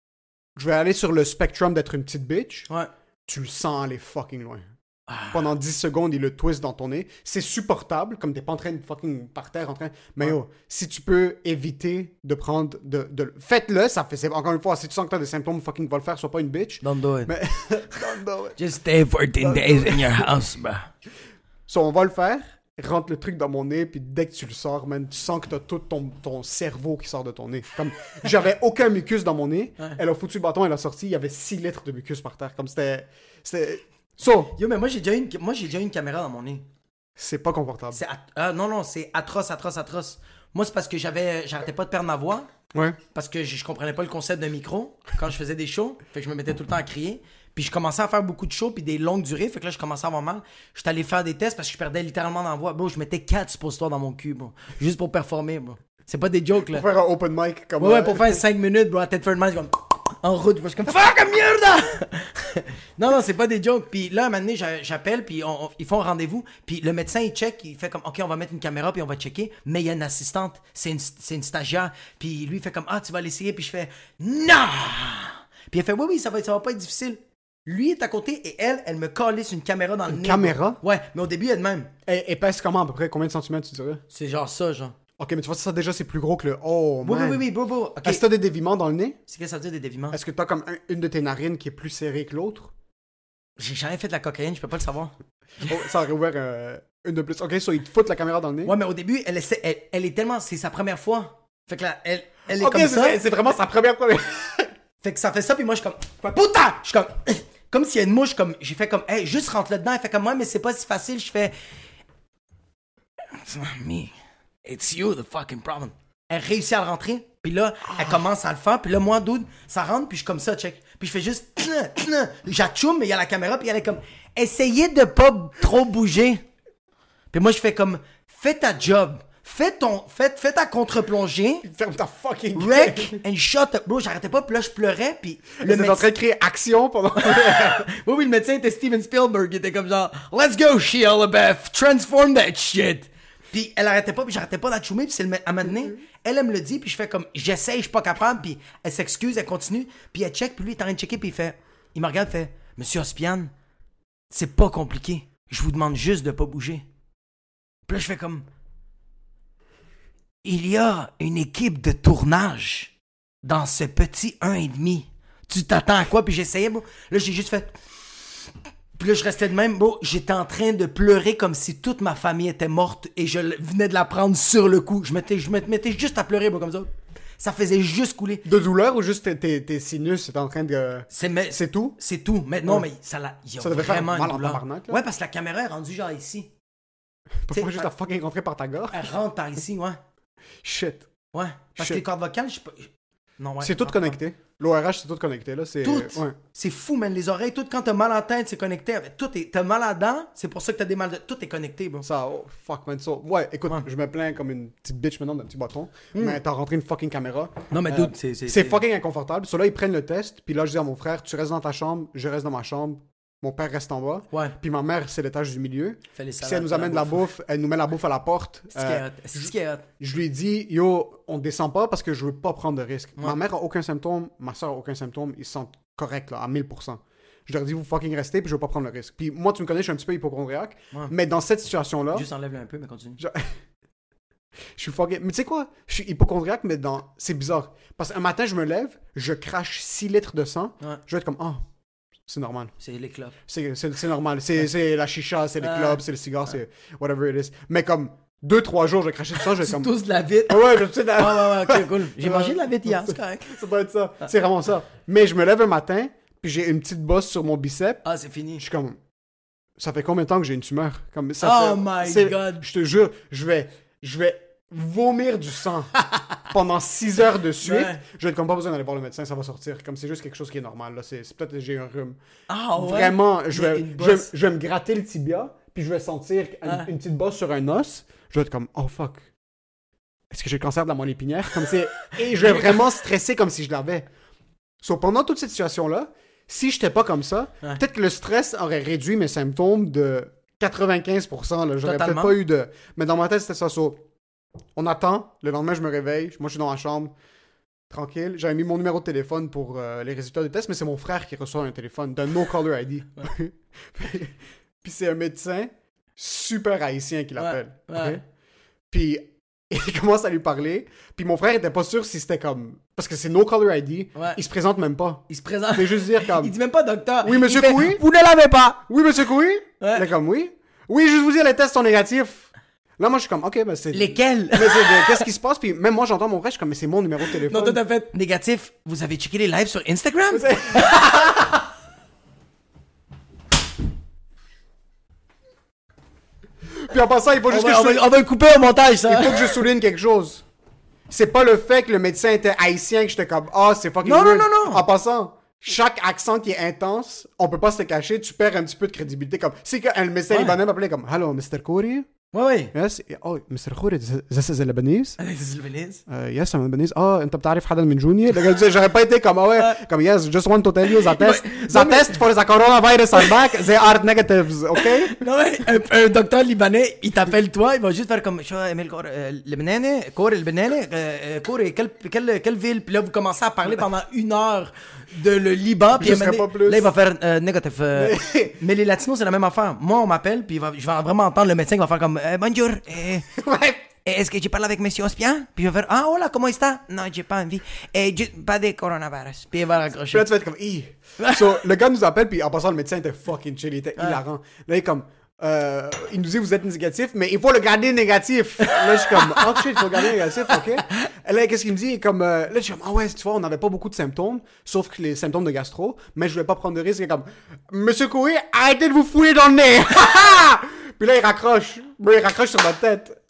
je vais aller sur le spectrum d'être une petite bitch. Ouais. Tu le sens aller fucking loin. Pendant 10 secondes, il le twist dans ton nez. C'est supportable, comme t'es pas en train de fucking par terre en train. Mais yo, si tu peux éviter de prendre. de, de... Faites-le, ça fait. Encore une fois, si tu sens que t'as des symptômes, fucking va le faire, sois pas une bitch. Don't do it. Mais. Don't do it. Just stay 14 days in your house, bro. So, on va le faire. Rentre le truc dans mon nez, puis dès que tu le sors, man, tu sens que t'as tout ton, ton cerveau qui sort de ton nez. Comme, j'avais aucun mucus dans mon nez. Elle a foutu le bâton, elle a sorti, il y avait 6 litres de mucus par terre. Comme c'était. C'était. So, Yo, mais moi, j'ai déjà, une... moi, j'ai déjà une caméra dans mon nez. c'est pas confortable. At- ah, non, non, c'est atroce, atroce, atroce. Moi, c'est parce que j'avais, j'arrêtais pas de perdre ma voix. Ouais. Parce que je, je comprenais pas le concept d'un micro quand je faisais des shows. Fait que je me mettais tout le temps à crier. Puis je commençais à faire beaucoup de shows puis des longues durées. Fait que là, je commençais à avoir mal. J'étais allé faire des tests parce que je perdais littéralement ma voix. Bon, je mettais 4 suppositoires dans mon cul, bon. Juste pour performer, bon. C'est pas des jokes, là. Pour faire un open mic comme. Ouais, ouais, pour faire *laughs* 5 minutes, bro, à je suis comme en route, je suis comme fuck merde! *laughs* non, non, c'est pas des jokes. Puis là, un moment donné, j'a- j'appelle, puis on- on- ils font un rendez-vous, puis le médecin, il check, il fait comme ok, on va mettre une caméra, puis on va checker, mais il y a une assistante, c'est une, une stagiaire, puis lui, il fait comme ah, tu vas l'essayer, puis je fais non! Puis elle fait oui, oui, ça va, ça va pas être difficile. Lui est à côté et elle, elle me calisse une caméra dans le nez. caméra? bro. Ouais, mais au début, elle de même. Et, et pèse comment à peu près? Combien de centimètres tu dirais? C'est genre ça, genre. Ok, mais tu vois, ça déjà c'est plus gros que le. Oh, Oui, man. oui, oui, oui, bro, bro. Ok. Est-ce que t'as des déviments dans le nez? C'est qu'est-ce que ça veut dire des déviments? Est-ce que t'as comme un- une de tes narines qui est plus serrée que l'autre? J'ai jamais fait de la cocaïne, je peux pas le savoir. *laughs* Oh, Ça aurait ouvert euh, une de plus. Ok, so ils te foutent la caméra dans le nez? Ouais, mais au début, elle, essaie, elle, elle est tellement. C'est sa première fois. Fait que là, elle, elle est Ok, comme c'est ça. vrai, c'est vraiment sa première première. *laughs* Fait que ça fait ça, puis moi, je suis comme. Putain! Je suis comme. *coughs* Comme s'il y a une mouche, comme. J'ai fait comme. Hey, juste rentre là-dedans. Elle fait comme moi, mais c'est pas si facile. Je fais. *coughs* Me. It's you, the fucking problem. Elle réussit à le rentrer, puis là, elle commence à le faire, puis là, moi, dude, ça rentre, puis je suis comme ça, check. Puis je fais juste. J'atchoum, mais il y a la caméra, puis elle est comme. Essayez de pas trop bouger. Puis moi, je fais comme. fais ta job. Fais ton, fais, fais ta contre-plongée. Ferme ta fucking gueule. Wreck and shut up. Bro, j'arrêtais pas, puis là, je pleurais, puis le êtes en médecin... train de créer action pendant. *laughs* Oui, oui, le médecin était Steven Spielberg. Il était comme genre, Let's go, Shia LaBeouf, transform that shit. Puis elle arrêtait pas, puis j'arrêtais pas d'achoumer, puis c'est le à un moment donné, elle, elle me le dit, puis je fais comme, j'essaye, je suis pas capable, puis elle s'excuse, elle continue, puis elle check, puis lui, il est en train de checker, puis il fait, il me regarde, il fait, Monsieur Ospian, c'est pas compliqué. Je vous demande juste de pas bouger. Puis là, je fais comme, il y a une équipe de tournage dans ce petit 1,5. Tu t'attends à quoi? Puis j'essayais, bro. Là, j'ai juste fait. Puis là, je restais de même, bro. J'étais en train de pleurer comme si toute ma famille était morte et je venais de la prendre sur le coup. Je mettais, je me mettais juste à pleurer, bro, comme ça. Ça faisait juste couler. De douleur ou juste tes, tes, tes sinus étaient en train de. C'est mais- C'est tout? C'est tout. Mais non, Ouais. mais ça l'a. Il y a Ça devait faire vraiment mal une en tabarnak. Ouais, parce que la caméra est rendue genre ici. *laughs* Pourquoi juste à fucking rentrer par ta gorge? Elle rentre par ici, ouais. *laughs* Shit. Ouais. Parce Shit. que les cordes vocales, je sais pas. Non, ouais. c'est tout connecté. L'ORH, c'est tout connecté, là. C'est. Tout. Ouais. C'est fou, man. Les oreilles, tout, quand t'as mal à la tête, c'est connecté. avec- Tout est, t'as mal à la dent, c'est pour ça que t'as des mal de. Tout est connecté, bro. Ça, oh, fuck, man. So, ouais, écoute, Ouais. Hmm. je me plains comme une petite bitch maintenant d'un petit bâton. Mais t'as rentré une fucking caméra. Non, mais Euh, c'est- c'est- C'est c'est- fucking inconfortable. So là, ils prennent le test. Puis là, je dis à mon frère, tu restes dans ta chambre, je reste dans ma chambre. Mon père reste en bas. Ouais. Puis ma mère, c'est l'étage du milieu. Puis si elle nous amène de la bouffe. elle nous met la bouffe à la porte. Euh, hot. je lui ai dit, yo, on descend pas parce que je veux pas prendre de risque. Ma mère a aucun symptôme, ma soeur a aucun symptôme, ils sentent corrects, là, à 1000%. Je leur dis, vous fucking restez, puis je veux pas prendre le risque. Puis moi, tu me connais, je suis un petit peu hypochondriaque. Ouais. Mais dans cette situation-là, Juste enlève-le un peu, mais continue. je... *laughs* je suis fucking. Mais tu sais quoi? Je suis hypochondriaque, mais dans. C'est bizarre. Parce qu'un matin, je me lève, je crache 6 litres de sang, Ouais. je vais être comme, ah, c'est normal. C'est les clopes. C'est normal. C'est la chicha, c'est les clubs, c'est le cigare, c'est whatever it is. Mais comme 2-3 jours, je crachais je vais *laughs* Tu comme. tousses de la vitre. Ah ouais, je sais. la- Ah ouais, ouais, ok, cool. *laughs* J'ai mangé de la vitre hier, c'est correct. Ça doit être ça. C'est vraiment ça. Mais je me lève un matin, puis j'ai une petite bosse sur mon bicep. Ah, c'est fini. Je suis comme. Ça fait combien de temps que j'ai une tumeur? Comme, ça Oh fait- my God. Je te jure, je vais, je vais vomir du sang pendant 6 heures de suite. Ouais. Je vais être comme pas besoin d'aller voir le médecin, ça va sortir. Comme c'est juste quelque chose qui est normal. Là. C'est, peut-être que j'ai un rhume. Ah ouais? Vraiment, je vais, je, vais, bosse. je vais me gratter le tibia, puis je vais sentir une, Ah. une petite bosse sur un os. Je vais être comme, oh fuck. Est-ce que j'ai le cancer de la moelle épinière? Comme c'est... Et je vais vraiment stresser comme si je l'avais. So, pendant toute cette situation-là, si j'étais pas comme ça, Ouais. peut-être que le stress aurait réduit mes symptômes de 95%. Là. J'aurais peut-être pas eu de... Mais dans ma tête, c'était ça. So, on attend. Le lendemain, je me réveille. Moi, je suis dans ma chambre. Tranquille. J'avais mis mon numéro de téléphone pour euh, les résultats des tests, mais c'est mon frère qui reçoit un téléphone d'un no-caller ID. *laughs* Puis c'est un médecin super haïtien qui l'appelle. ouais. Puis *laughs* il commence à lui parler. Puis mon frère était pas sûr si c'était comme. Parce que c'est no-caller ID. Ouais. Il se présente même pas. Il se présente. Il fait juste dire *laughs* comme. Il dit même pas docteur. Oui, monsieur Couy? Vous ne l'avez pas. Oui, monsieur Couy? Ouais. Il est comme oui. Oui, juste vous dire, les tests sont négatifs. Là, moi, je suis comme, ok, ben c'est. Lesquels? *laughs* Mais c'est- Qu'est-ce qui se passe? Puis même moi, j'entends mon frère, je suis comme, mais c'est mon numéro de téléphone. Non, toi t'as fait négatif. Vous avez checké les lives sur Instagram? *laughs* Puis en passant, il faut on juste va, que on, je... va, on va le couper au montage, ça. Il faut que je souligne quelque chose. C'est pas le fait que le médecin était haïtien que j'étais comme ah c'est fucking Non, non, weird. non, non. En passant, chaque accent qui est intense, on peut pas se le cacher, tu perds un petit peu de crédibilité comme si un médecin Ouais. libanais m'appelait comme hello Mr. Kouri. وي. وي يس. آه مستر خوري ذس از لبنيز ذس لبنيز آه، يس ام لبنيز آه أنت بتعرف حدا من جونيور؟ جاي باي تيك ام اوي كم يس جاست وانت تو تيل يو ذا تيست ذا تيست فور ذا كورونا فيروس ار باك ذي ار نيجاتيفز أوكي نو docteur libanais il t'appelle toi il va juste شو ايميل كور لبناني كور لبناني كوري كل كل كل فيل بلوف كومونسا vous بانا à parler de le Liban puis là il va faire euh, négatif euh, *laughs* mais les latinos c'est la même affaire. Moi on m'appelle puis va, je vais vraiment entendre le médecin qui va faire comme euh, bonjour euh, *laughs* Ouais. est-ce que je parle avec monsieur Ospian? Puis il va faire ah hola comment está? Non j'ai pas envie. Et pas de coronavirus. Puis il va Puis raccrocher là, tu vas être comme, Ih. *laughs* So, le gars nous appelle, puis en passant, le médecin était fucking chill, il était hilarant. Là, il est comme, euh, il nous dit, vous êtes négatif, mais il faut le garder négatif. là, je suis comme, *laughs* oh shit, il faut le garder négatif, ok? Et là, qu'est-ce qu'il me dit? Il est comme, euh, là, je suis comme, ah ouais, tu vois, on n'avait pas beaucoup de symptômes, sauf que les symptômes de gastro, mais je voulais pas prendre de risque. Il est comme, Monsieur Coué, arrêtez de vous fouiller dans le nez! *laughs* puis là, il raccroche. Il raccroche sur ma tête.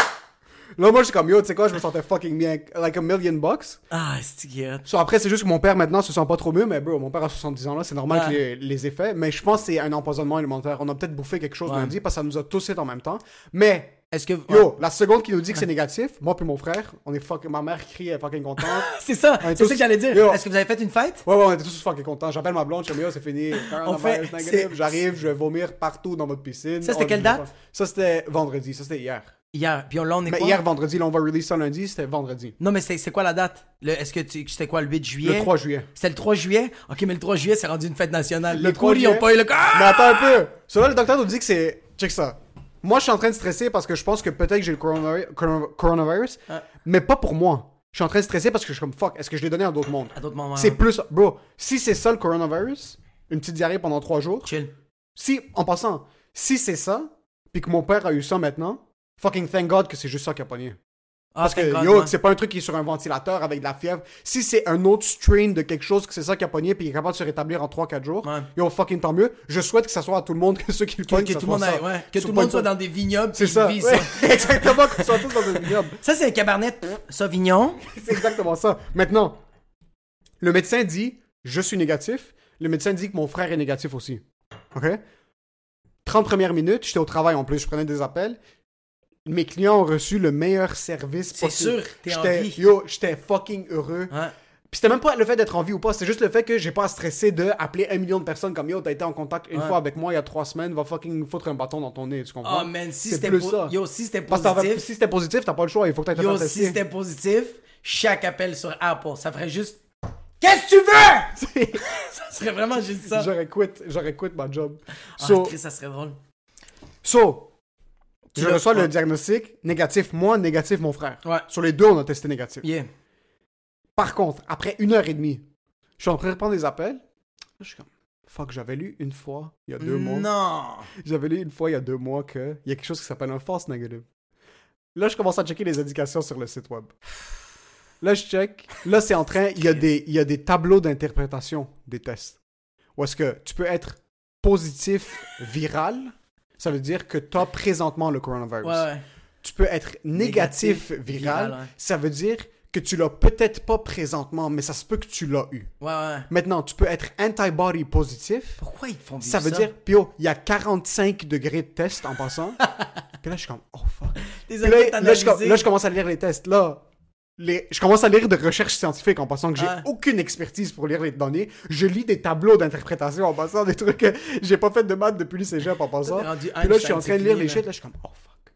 Là, moi, je suis comme, yo, tu sais quoi, je me sentais fucking bien. Like a million bucks. ah c'est cute So, après, c'est juste que mon père maintenant se sent pas trop mieux, mais bro, mon père a 70 ans là, c'est normal Ouais. que les, les effets. Mais je pense que c'est un empoisonnement alimentaire. On a peut-être bouffé quelque chose Ouais. lundi parce que ça nous a tous en même temps. Mais Est-ce que. Yo, la seconde qui nous dit que c'est négatif, moi puis mon frère, on est fucking. Ma mère crie, elle est fucking contente. *laughs* C'est ça, On est c'est tous- ça que j'allais dire. Est-ce que vous avez fait une fête? Ouais, ouais, on était tous fucking contents. J'appelle ma blonde, je dis, yo, c'est fini. Coronavirus fait- J'arrive, je vais vomir partout dans notre piscine. Ça, c'était On- quelle date? Ça, c'était vendredi. Ça, c'était hier. Hier. Puis on- là, on est Mais quoi? hier, vendredi, là, on va release ça lundi, c'était vendredi. Non, mais c'est c'est quoi la date? Est-ce que c'était quoi, le 8 juillet? Le 3 juillet. C'était le 3 juillet? Ok, mais le 3 juillet, c'est rendu une fête nationale. Le Les 3 cours, ils ont pas eu le. Ah! Mais attends un peu. Cela, le docteur nous dit que c'est. Check ça. Moi, je suis en train de stresser parce que je pense que peut-être que j'ai le coronavi- corona- coronavirus, Ah. mais pas pour moi. Je suis en train de stresser parce que je suis comme fuck, est-ce que je l'ai donné à d'autres mondes? À d'autres moments. C'est plus. Bro, si c'est ça le coronavirus, une petite diarrhée pendant trois jours, Chill. si, en passant, si c'est ça, puis que mon père a eu ça maintenant, fucking thank God que c'est juste ça qui a pogné. Ah, Parce que God, yo, ouais. c'est pas un truc qui est sur un ventilateur avec de la fièvre. Si c'est un autre strain de quelque chose, que c'est ça qui a pogné, puis il est capable de se rétablir en 3-4 jours, Ouais. yo, fucking tant mieux. Je souhaite que ça soit à tout le monde, *laughs* que ceux qui le pognent, que tout monde, aille- ouais, que tout le monde soit dans des vignobles. C'est ça. vivent ça. *laughs* exactement, qu'on soit tous dans un vignoble. Ça, c'est un cabernet Sauvignon. *laughs* C'est exactement ça. Maintenant, le médecin dit je suis négatif. Le médecin dit que mon frère est négatif aussi. OK? 30 premières minutes, j'étais au travail en plus, je prenais des appels. Mes clients ont reçu le meilleur service C'est possible. sûr, t'es en vie. Yo, j'étais fucking heureux. Ouais. Puis c'était même pas le fait d'être en vie ou pas, c'est juste le fait que j'ai pas à stresser de appeler un million de personnes comme yo, t'as été en contact une Ouais. fois avec moi il y a trois semaines, va fucking foutre un bâton dans ton nez, tu comprends? Oh man, si C'est c'était po- si positif. si c'était positif, t'as pas le choix, il faut que Yo, si c'était positif, chaque appel sur Apple, ça ferait juste. Qu'est-ce que tu veux? *laughs* *laughs* ça serait vraiment juste ça. J'aurais quit, j'aurais quit ma job. Ah, So, Chris, ça serait drôle. so Tu je reçois le diagnostic négatif, moi, négatif, mon frère. Ouais. Sur les deux, on a testé négatif. Yeah. Par contre, après une heure et demie, je suis en train de prendre des appels. Je suis comme, fuck, j'avais lu une fois, il y a deux mois. Non. J'avais lu une fois, il y a deux mois, qu'il y a quelque chose qui s'appelle un false negative. Là, je commence à checker les indications sur le site web. Là, je check. Là, c'est en train, il y a des, il y a des tableaux d'interprétation des tests. Où est-ce que tu peux être positif viral, ça veut dire que tu as présentement le coronavirus. Ouais, ouais. Tu peux être négatif, Négatif, viral, viral, ouais. ça veut dire que tu l'as peut-être pas présentement, mais ça se peut que tu l'as eu. Ouais, ouais. Maintenant, tu peux être antibody positif. Pourquoi ils font vivre Ça veut dire, puis oh, il y a 45 degrés de test en passant. *laughs* puis là, je suis comme, oh fuck. Je, là, je commence à lire les tests. Là, les, je commence à lire de recherches scientifiques en passant que j'ai Ouais. aucune expertise pour lire les données. Je lis des tableaux d'interprétation en passant, des trucs que j'ai pas fait de maths depuis le cégep en passant. Puis là, je suis en train de lire les shit. Là, je suis comme, oh fuck.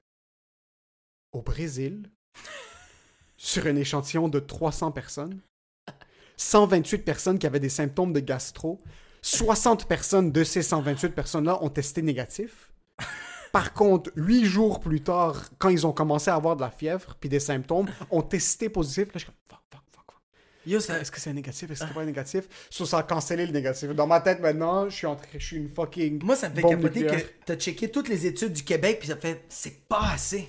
Au Brésil, *laughs* sur un échantillon de 300 personnes, 128 personnes qui avaient des symptômes de gastro, 60 personnes de ces 128 personnes-là ont testé négatif. Par contre, huit jours plus tard, quand ils ont commencé à avoir de la fièvre puis des symptômes, ont testé positif. Là, je suis comme, fuck, fuck, fuck, fuck. Yo, ça... Est-ce que c'est négatif? Est-ce que c'est pas négatif? Ça a cancellé le négatif. Dans ma tête maintenant, je suis en train, je suis une fucking. Moi, ça me fait capoter que t'as checké toutes les études du Québec, puis ça fait, c'est pas assez.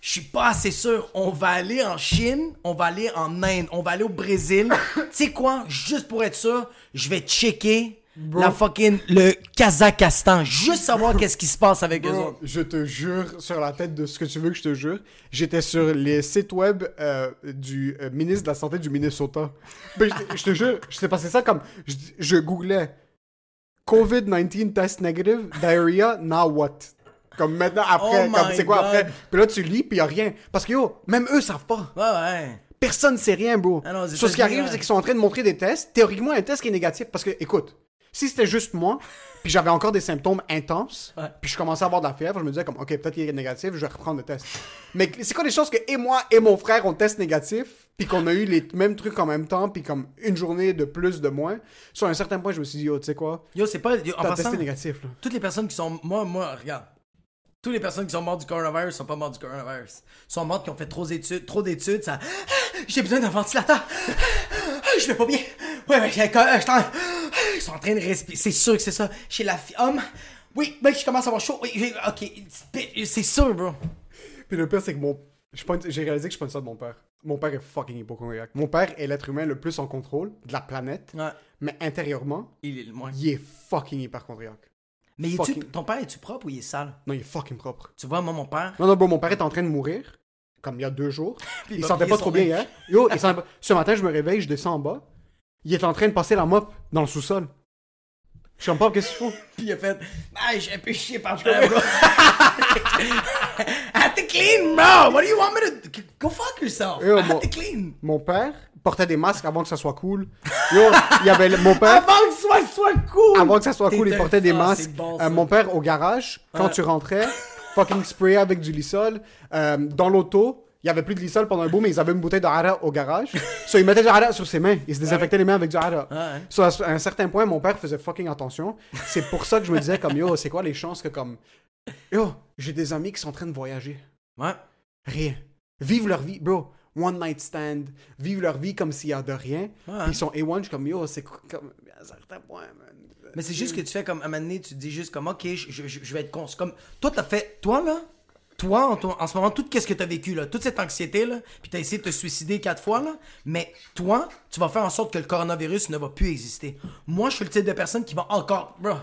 Je suis pas assez sûr. On va aller en Chine, on va aller en Inde, on va aller au Brésil. *coughs* tu sais quoi? Juste pour être sûr, je vais checker la fucking le Kazakhstan. Juste savoir qu'est-ce qui se passe avec eux Bro, autres. je te jure, sur la tête de ce que tu veux que je te jure, j'étais sur les sites web euh, du euh, ministre de la Santé du Minnesota. Ben, je, je te jure, je t'ai passé ça comme. Je, je googlais COVID-19 test negative, diarrhea, now what? Comme maintenant, après, Oh comme c'est quoi God. après? Puis là, tu lis, puis y a rien. Parce que yo, même eux savent pas. Ouais, ouais. Personne sait rien, bro. Ah non, ce qui arrive, c'est qu'ils sont en train de montrer des tests. Théoriquement, un test qui est négatif. Parce que, écoute, si c'était juste moi, puis j'avais encore des symptômes intenses, Ouais. puis je commençais à avoir de la fièvre, je me disais comme, ok, peut-être qu'il est négatif, je vais reprendre le test. Mais c'est quoi les chances que et moi et mon frère on test négatif, puis qu'on a eu les mêmes trucs en même temps, puis comme une journée de plus, de moins? Sur un certain point, je me suis dit, yo, tu sais quoi, Yo, c'est pas. yo, en passant, testé négatif, là. toutes les personnes qui sont. Moi, moi, regarde. Toutes les personnes qui sont mortes du coronavirus sont pas mortes du coronavirus. sont mortes qui ont fait trop d'études, trop d'études, ça. Ah, J'ai besoin d'un ventilateur. Ah, Je vais pas bien. Ouais, ouais, j'ai- euh, je Ils sont en train de respirer. C'est sûr que c'est ça. Chez la fille. Homme. Oui, mec, je commence à avoir chaud. Oui, ok. C'est sûr, bro. Puis le pire, c'est que mon. J'ai réalisé que je pointe ça de mon père. Mon père est fucking hypochondriaque. Mon père est l'être humain le plus en contrôle de la planète, Ouais. mais intérieurement, Il est le moins. il est fucking hyperchondriaque. Mais fucking- ton père, es-tu propre ou il est sale? Non, il est fucking propre. Tu vois, moi, mon père. Non, non, bon, mon père est en train de mourir, comme il y a deux jours. *laughs* il sentait pas trop bien hier. Yo, il sentait pas- Ce matin, je me réveille, je descends en bas. Il est en train de passer la mop dans le sous-sol. Je suis en pas, qu'est-ce qu'il faut? Puis *laughs* il a fait. Ah, j'ai un peu chier par *laughs* terre, bro. *laughs* I think clean, bro. What do you want me to... Go fuck yourself. Yo, I had mon- to clean. Mon père portait des masques avant que ça soit cool. Yo, il y avait le- mon père. Avant que ce soit, cool. Avant que ça soit cool, il portait des masques. bon, Euh, ça. mon père, au garage, quand Ouais. tu rentrais, fucking spray avec du lissol. Euh, dans l'auto, il y avait plus de lissol pendant un bout, mais ils avaient une bouteille de hara au garage. *laughs* so, ils mettaient du hara sur ses mains. Ils se désinfectaient les mains avec du hara. Ouais. So, à un certain point, mon père faisait fucking attention. C'est pour ça que je me disais, comme, yo, c'est quoi les chances que, comme, yo, j'ai des amis qui sont en train de voyager. Ouais. Rien. Vivent leur vie, bro. One night stand. Vivent leur vie comme s'il y a de rien. Ouais. Puis ils sont A1, je suis comme, yo, c'est co- comme, à un certain point, man. Mais c'est juste que tu fais comme, à un moment donné, tu te dis juste comme, ok, je, je- je vais être con. Comme, toi, t'as fait, toi, là, toi, en, en ce moment, tout ce que t'as vécu, là, toute cette anxiété, là, puis t'as essayé de te suicider quatre fois, là, mais toi, tu vas faire en sorte que le coronavirus ne va plus exister. Moi, je suis le type de personne qui va encore, bro,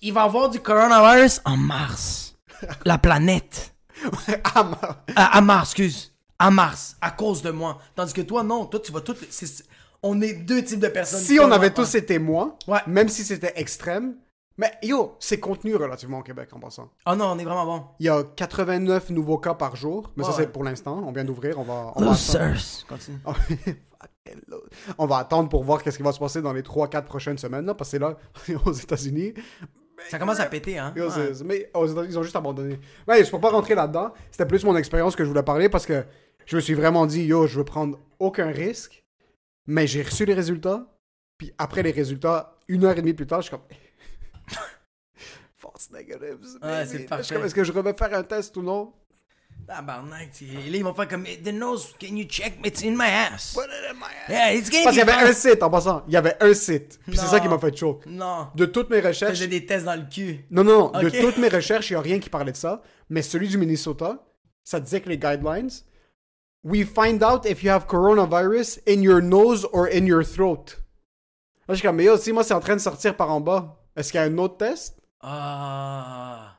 il va y avoir du coronavirus en mars. La planète. *laughs* Ah, ma- À, à Mars, excuse. À Mars, à cause de moi. Tandis que toi, non, toi, tu vas tout. on est deux types de personnes. si on avait tous été moi, Ouais. même si c'était extrême, mais yo, c'est contenu relativement au Québec en passant. Ah non, on est vraiment bon. Il y a 89 nouveaux cas par jour, mais ça Ouais. c'est pour l'instant. On vient d'ouvrir, on va, on va. Losers. Continue. *laughs* On va attendre pour voir qu'est-ce qui va se passer dans les 3-4 prochaines semaines, là, parce que là, *laughs* aux États-Unis. Ça commence à péter, hein? Yo, Ouais. Mais aux États-Unis, ils ont juste abandonné. Ouais, je peux pas rentrer là-dedans. C'était plus mon expérience que je voulais parler parce que je me suis vraiment dit, yo, je veux prendre aucun risque. Mais j'ai reçu les résultats. Puis après les résultats, une heure et demie plus tard, je suis comme. *laughs* False negatives. Ouais, c'est parfait. Est-ce que je vais faire un test ou non? Tabarnak, là, ils vont faire comme The nose, can you check? It's in my ass. Put it in my ass. Yeah, it's Parce qu'il y avait un site en passant. Il y avait un site. Puis c'est ça qui m'a fait choke. Non. De toutes mes recherches. faisais des tests dans le cul. Non, non, non. De toutes mes recherches, il n'y a rien qui parlait de ça. Mais celui du Minnesota, ça disait que les guidelines, we find out if you have coronavirus in your nose or in your throat. Là, je suis comme, mais yo, si moi c'est en train de sortir par en bas, est-ce qu'il y a un autre test? Ah.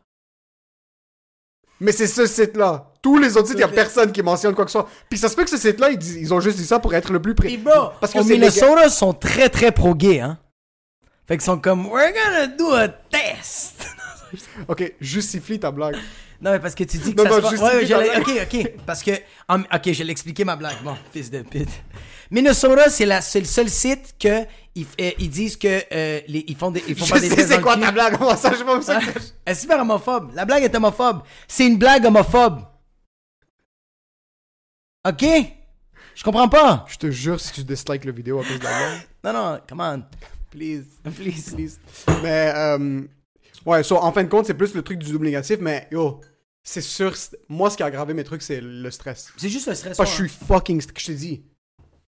Mais c'est ce site-là. Tous les autres sites, il n'y a personne qui mentionne quoi que ce soit. Puis ça se peut que ce site-là, ils, ont juste dit ça pour être le plus près. Bro, Parce que Minnesota, ils sont très très pro-gay, hein? Fait qu'ils sont comme, we're gonna do a test. *laughs* Ok, justifie ta blague. Non, mais parce que tu dis que Non, ça non, se passe- Ouais, ouais, l'ai- ok, ok. Parce que. Ok, je vais l'expliquer ma blague. Bon, fils de pute. Minnesota, c'est la- le seul site que. Ils, euh, ils disent que. euh, les, ils font des. Ils font Je pas des sais tests c'est quoi ta blague? Moi, ça, je sais pas ça. que- Elle est super homophobe. La blague est homophobe. C'est une blague homophobe. Ok? Je comprends pas. Je te jure, si tu dislikes la vidéo à cause de la *gasps* blague. Non, non, come on. Please. Please. Please. Mais, euh, ouais, so, en fin de compte, c'est plus le truc du double négatif, mais yo, c'est sûr, moi, ce qui a aggravé mes trucs, c'est le stress. C'est juste le stress. Parce que ouais. je suis fucking, je te dis,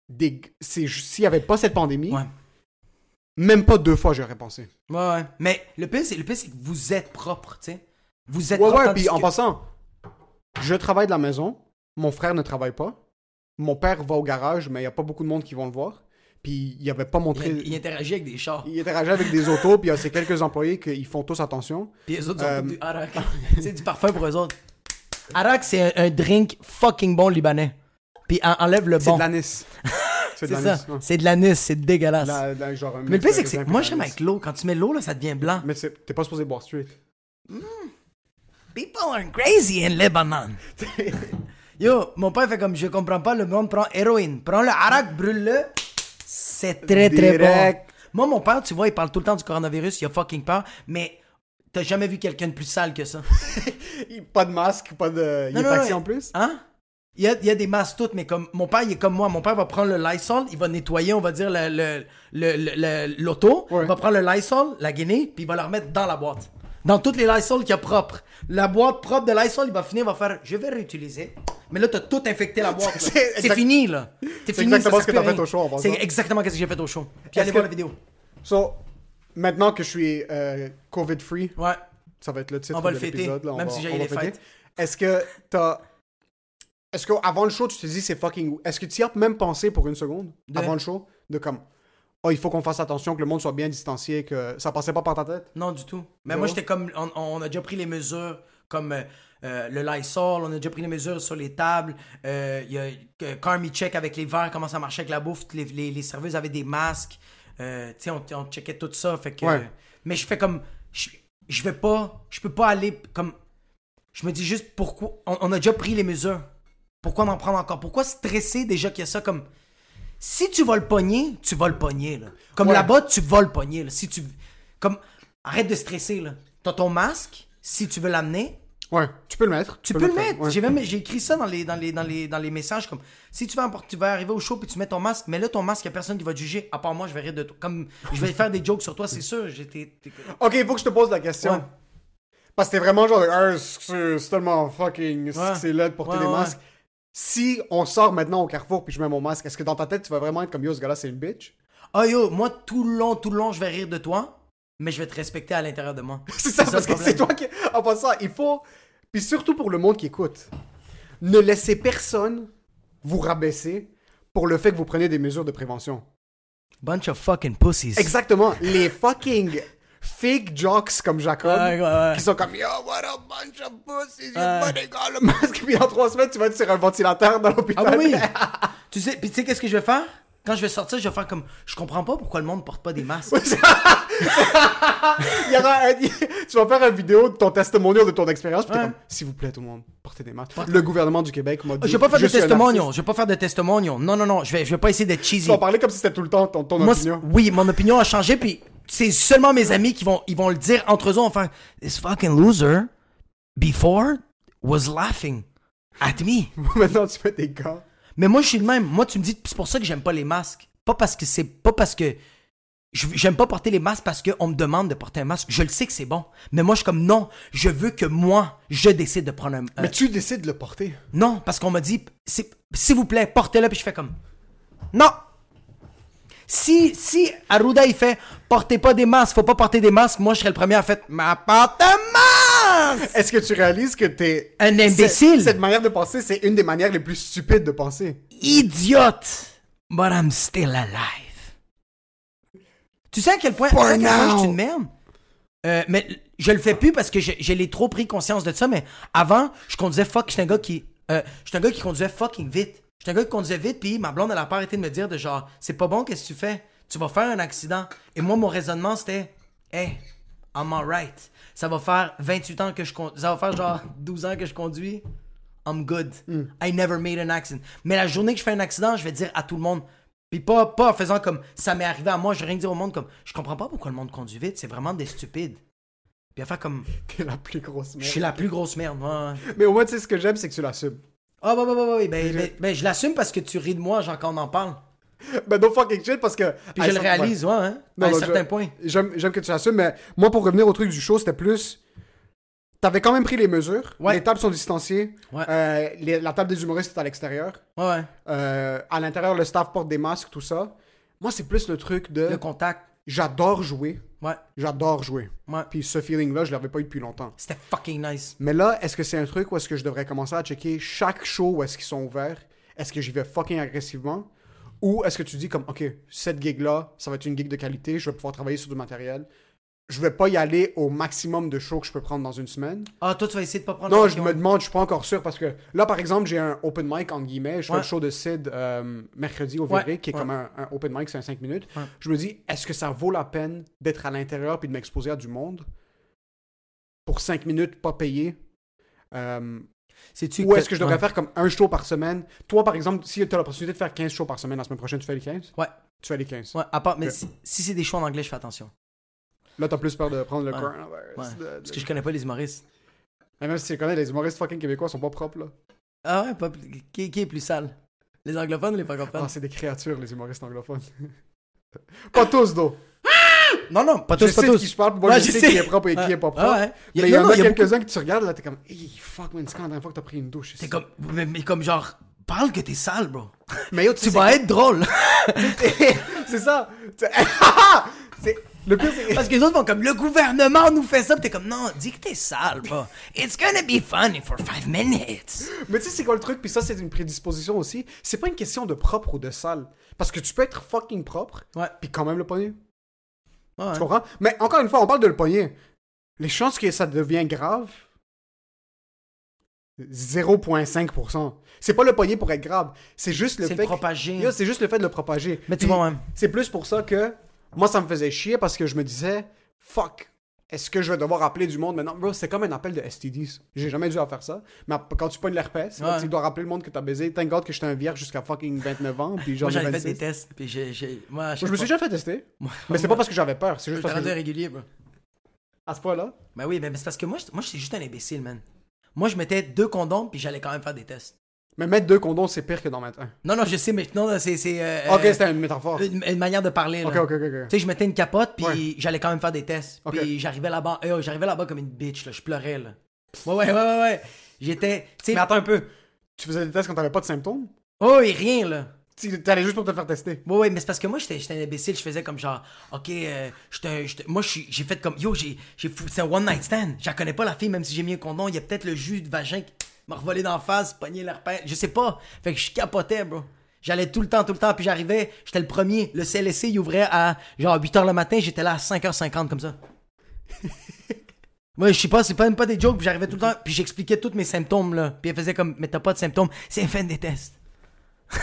des- s'il y avait pas cette pandémie, Ouais. même pas deux fois, j'aurais pensé. Ouais, ouais. Mais le pire, c'est, que vous êtes propre, tu sais. Vous êtes Ouais, propre. ouais, puis en que- passant, je travaille de la maison, mon frère ne travaille pas, mon père va au garage, mais il y a pas beaucoup de monde qui vont le voir, puis il avait pas montré... il, il interagit avec des chars. Il interagit avec des autos, puis il y a ces quelques employés qui font tous attention. Puis les autres, ils ont Euh, tous du Arak. *laughs* c'est du parfum pour eux autres. Arak, c'est un, un drink fucking bon libanais. Puis en- enlève le C'est bon. de l'anis. c'est *laughs* C'est de ça. l'anis. ouais. C'est de l'anis, c'est dégueulasse. La- la- genre un Mais le pire, c'est que c'est- raisin moi, j'aime avec l'eau. Quand tu mets l'eau, là, ça devient blanc. Mais c'est- t'es pas supposé boire straight. People are crazy in Lebanon. *laughs* Yo, mon père fait comme je comprends pas, le monde prend héroïne. Prends le harak, brûle-le. C'est très très Direct. bon. Moi, mon père, tu vois, il parle tout le temps du coronavirus, il a fucking peur, mais t'as jamais vu quelqu'un de plus sale que ça. *laughs* Pas de masque, pas de. Il Non, est non, taxi non, en plus? Hein? Il y a, il y a des masses toutes, mais comme mon père, il est comme moi. Mon père va prendre le Lysol, il va nettoyer, on va dire, le- le- le- le- le- l'auto. Ouais. Il va prendre le Lysol, la guinée, puis il va la remettre dans la boîte. Dans toutes les Lysol qu'il y a propres. La boîte propre de Lysol, il va finir, il va faire Je vais réutiliser. Mais là, t'as tout infecté la boîte. *laughs* C'est exact- fini, là. C'est exactement ça ce que t'as fait au show. C'est exactement ce que j'ai fait au show. Puis allez que- voir la vidéo. So, maintenant que je suis euh, COVID-free, Ouais. ça va être le titre On va de l'épisode. même va- si j'ai les fêtes. Est-ce que t'as. Est-ce qu'avant le show, tu te dis c'est fucking. Est-ce que tu y as même pensé pour une seconde, De- avant le show, de comme. Oh, il faut qu'on fasse attention, que le monde soit bien distancié, que ça passait pas par ta tête? Non, du tout. Mais Zéro? moi, j'étais comme. On, on a déjà pris les mesures, comme euh, euh, le Lysol, on a déjà pris les mesures sur les tables. Euh, Il y a euh, Carmi check avec les verres, comment ça marchait avec la bouffe. Les, les, les serveuses avaient des masques. Euh, tu sais, on, on checkait tout ça. Fait que, Ouais. mais je fais comme. Je, je vais pas. Je peux pas aller comme. Je me dis juste pourquoi. On, on a déjà pris les mesures. Pourquoi en prendre encore? Pourquoi stresser déjà qu'il y a ça comme. Si tu vas le pogner, tu vas le pogner. Là. Comme Ouais. là-bas, tu vas le pogner. là. Si tu. Comme. Arrête de stresser. là. T'as ton masque. Si tu veux l'amener, Ouais, tu peux le mettre. tu peux le mettre. ouais. J'ai même j'ai écrit ça dans les, dans les, dans les, dans les messages comme si tu vas, tu vas arriver au show puis tu mets ton masque, mais là ton masque, y a personne qui va te juger. À part moi, je vais rire de toi. Comme je vais faire des jokes sur toi, c'est sûr. J'étais. Ok, il faut que je te pose la question. Ouais. Parce que t'es vraiment genre, Ah, c'est tellement fucking, c'est- là de porter des masques. Si on sort maintenant au carrefour puis je mets mon masque, est-ce que dans ta tête tu vas vraiment être comme yo, ce gars-là c'est une bitch? Ah yo, moi tout le long, tout le long, je vais rire de toi, mais je vais te respecter à l'intérieur de moi. *laughs* C'est ça, parce que c'est toi qui. En passant, il faut. Puis surtout pour le monde qui écoute, ne laissez personne vous rabaisser pour le fait que vous prenez des mesures de prévention. Bunch of fucking pussies. Exactement. Les fucking fake jocks comme Jacob, Ouais, ouais, ouais. qui sont comme Yo, what a bunch of pussies, you le masque, puis en trois semaines, tu vas être sur un ventilateur dans Ah l'hôpital. oui, oui. *laughs* tu sais, puis tu sais qu'est-ce que je vais faire? Quand je vais sortir, je vais faire comme je comprends pas pourquoi le monde porte pas des masques. *laughs* Il y aura un- Tu vas faire une vidéo de ton testimonial de ton expérience, puis t'es comme S'il vous plaît, tout le monde, portez des masques. Le gouvernement du Québec m'a dit. Je vais pas faire de testimonial, je vais pas faire de testimonial. Non non non, je vais je vais pas essayer d'être cheesy. Tu vas parler comme si c'était tout le temps ton, ton Moi, opinion. oui, mon opinion a changé, puis c'est seulement mes amis qui vont, ils vont le dire entre eux, faire This fucking loser, before, was laughing at me. *laughs* Maintenant, tu mets des gants. Mais moi, je suis le même. Moi, tu me dis, c'est pour ça que j'aime pas les masques. Pas parce que c'est. Pas parce que. J'aime pas porter les masques parce qu'on me demande de porter un masque. Je le sais que c'est bon. Mais moi, je suis comme non. Je veux que moi, je décide de prendre un. Mais tu décides de le porter. Non, parce qu'on m'a dit, s'il vous plaît, portez-le, puis je fais comme, non. Si, si Arruda, il fait, portez pas des masques, faut pas porter des masques, moi, je serais le premier à faire, mais porte masque! Est-ce que tu réalises que t'es. Un imbécile. Cette, manière de penser, c'est une des manières les plus stupides de penser. Idiote! But I'm still alive. Tu sais à quel point, à quel point je suis une merde? Euh, mais je le fais plus parce que je, je l'ai trop pris conscience de ça, mais avant, je conduisais fuck, j'étais un gars qui. Euh, j'étais un gars qui conduisait fucking vite. J'étais un gars qui conduisait vite, puis ma blonde, elle a pas arrêté de me dire de genre, c'est pas bon, qu'est-ce que tu fais? Tu vas faire un accident. Et moi, mon raisonnement, c'était, hey, I'm alright. Ça va faire 28 ans que je conduis. Ça va faire genre 12 ans que je conduis. I'm good. I never made an accident. Mais la journée que je fais un accident, je vais dire à tout le monde. Puis pas, pas en faisant comme ça m'est arrivé à moi, je vais rien dire au monde comme je comprends pas pourquoi le monde conduit vite, c'est vraiment des stupides. Puis à faire comme *laughs* T'es la plus grosse je merde. suis la plus grosse merde. ouais. Mais au moins, tu sais, ce que j'aime, c'est que tu l'assumes. Ah, bah, bah, bah, bah, oui, ben, ben, ben, je l'assume parce que tu ris de moi, genre, quand on en parle. *laughs* Ben, no fucking shit, parce que. Puis à je le réalise, ouais, hein, Non, à un certain je- point. J'aime j'aime que tu l'assumes, mais moi, pour revenir au truc du show, c'était plus. T'avais quand même pris les mesures. Ouais. Les tables sont distanciées. Ouais. Euh, les- la table des humoristes est à l'extérieur. Ouais, ouais. Euh, à l'intérieur, le staff porte des masques, tout ça. Moi, c'est plus le truc de. Le contact. J'adore jouer. Ouais, J'adore jouer. ouais. Puis ce feeling-là, je l'avais pas eu depuis longtemps. C'était fucking nice. Mais là, est-ce que c'est un truc où est-ce que je devrais commencer à checker chaque show où est-ce qu'ils sont ouverts? Est-ce que j'y vais fucking agressivement? Ou est-ce que tu dis comme, OK, cette gig-là, ça va être une gig de qualité, je vais pouvoir travailler sur du matériel. Je vais pas y aller au maximum de shows que je peux prendre dans une semaine. Ah, toi, tu vas essayer de pas prendre Non, je me demande, je suis pas encore sûr parce que là, par exemple, j'ai un open mic, entre guillemets. Je fais Ouais. le show de Sid euh, mercredi au Ouais, qui est ouais. comme un, un open mic, c'est un 5 minutes. Je me dis, est-ce que ça vaut la peine d'être à l'intérieur puis de m'exposer à du monde pour 5 minutes, pas payé? Euh, ou est-ce que je devrais faire comme un show par semaine? Toi, par exemple, si tu as l'opportunité de faire 15 shows par semaine la semaine prochaine, tu fais les 15? Ouais. Tu fais les 15. Ouais, à part, mais si, si c'est des choix en anglais, je fais attention. Là, t'as plus peur de prendre le Ouais. coronavirus. Ouais. de- de- Parce que je connais pas les humoristes. Mais Même si tu connais, les humoristes fucking québécois sont pas propres, là. Ah ouais, pas qui, qui est plus sale? Les anglophones ou les francophones? Ah, c'est des créatures, les humoristes anglophones. *laughs* pas tous, d'eau. Non, non, pas Je tous, pas sais de qui je parle, moi Ouais, je, sais, qui est propre et qui est pas propre. Ah ouais. Mais il y en a il a beaucoup- quelques-uns que tu regardes, là, t'es comme, hey, fuck, man, c'est quand la dernière fois que t'as pris une douche? C'est comme, mais, mais comme genre, parle que t'es sale, bro. Mais yo, Tu vas être drôle. *laughs* c'est ça. *laughs* C'est... Le pire, c'est. Parce que les autres vont comme, le gouvernement nous fait ça, pis t'es comme, non, dis que t'es sale, bro. It's gonna be funny for five minutes. Mais tu sais, c'est quoi le truc? Puis ça, c'est une prédisposition aussi. C'est pas une question de propre ou de sale. Parce que tu peux être fucking propre, Ouais. puis quand même le pogner. Ouais. Tu comprends? Mais encore une fois, on parle de le pogner. Les chances que ça devient grave, 0,5%. C'est pas le pogner pour être grave. C'est juste le C'est fait. le que- C'est juste le fait de le propager. Mais tu vois, ouais. C'est plus pour ça que moi, ça me faisait chier parce que je me disais, fuck, est-ce que je vais devoir appeler du monde maintenant? Bro, c'est comme un appel de STDs. J'ai jamais dû à faire ça. Mais quand tu pognes l'herpès, Ouais. tu dois rappeler le monde que t'as baisé. Thank God que j'étais un vierge jusqu'à fucking 29 ans. Puis genre Moi, j'avais fait des 26. tests. Puis j'ai. j'ai- Moi, je me suis déjà fait tester. *laughs* Moi- Mais c'est pas parce que j'avais peur, c'est juste parce que. régulier, bro. À ce point-là? Ben oui, mais c'est parce que moi, je- moi j'étais juste un imbécile, man. Moi, je mettais deux condoms, puis j'allais quand même faire des tests. Mais mettre deux condoms, c'est pire que d'en mettre un. Non, non, je sais, mais non, non, c'est. c'est, euh, Ok, c'était une métaphore. une, une manière de parler, là. Ok, ok, ok. Tu sais, je mettais une capote, puis Ouais. j'allais quand même faire des tests. Ok. Puis j'arrivais là-bas, euh, j'arrivais là-bas comme une bitch, là. Je pleurais, là. Ouais, ouais, ouais, ouais, ouais. J'étais. Mais attends un peu. Tu faisais des tests quand t'avais pas de symptômes? oh, et rien, là. Tu t'allais juste pour te faire tester. Ouais, ouais, mais c'est parce que moi, j'étais un imbécile. Je faisais comme genre, ok, euh, un- j'étais- moi, j'ai fait comme, yo, j'ai j'ai fou- c'est un one night stand. Je connais pas, la fille, même si j'ai mis un condom. Il y a peut-être le jus de vagin qui m'a revolé d'en face, pogné l'herpès. Je sais pas. Fait que je capotais, bro. J'allais tout le temps, tout le temps, puis j'arrivais, j'étais le premier. Le CLSC, il ouvrait à genre 8h le matin, j'étais là à 5h50 comme ça. *laughs* Moi, je sais pas, c'est pas même pas des jokes, puis j'arrivais tout le temps, puis j'expliquais tous mes symptômes, là. Puis elle faisait comme, mais t'as pas de symptômes, c'est un fait des tests. *laughs*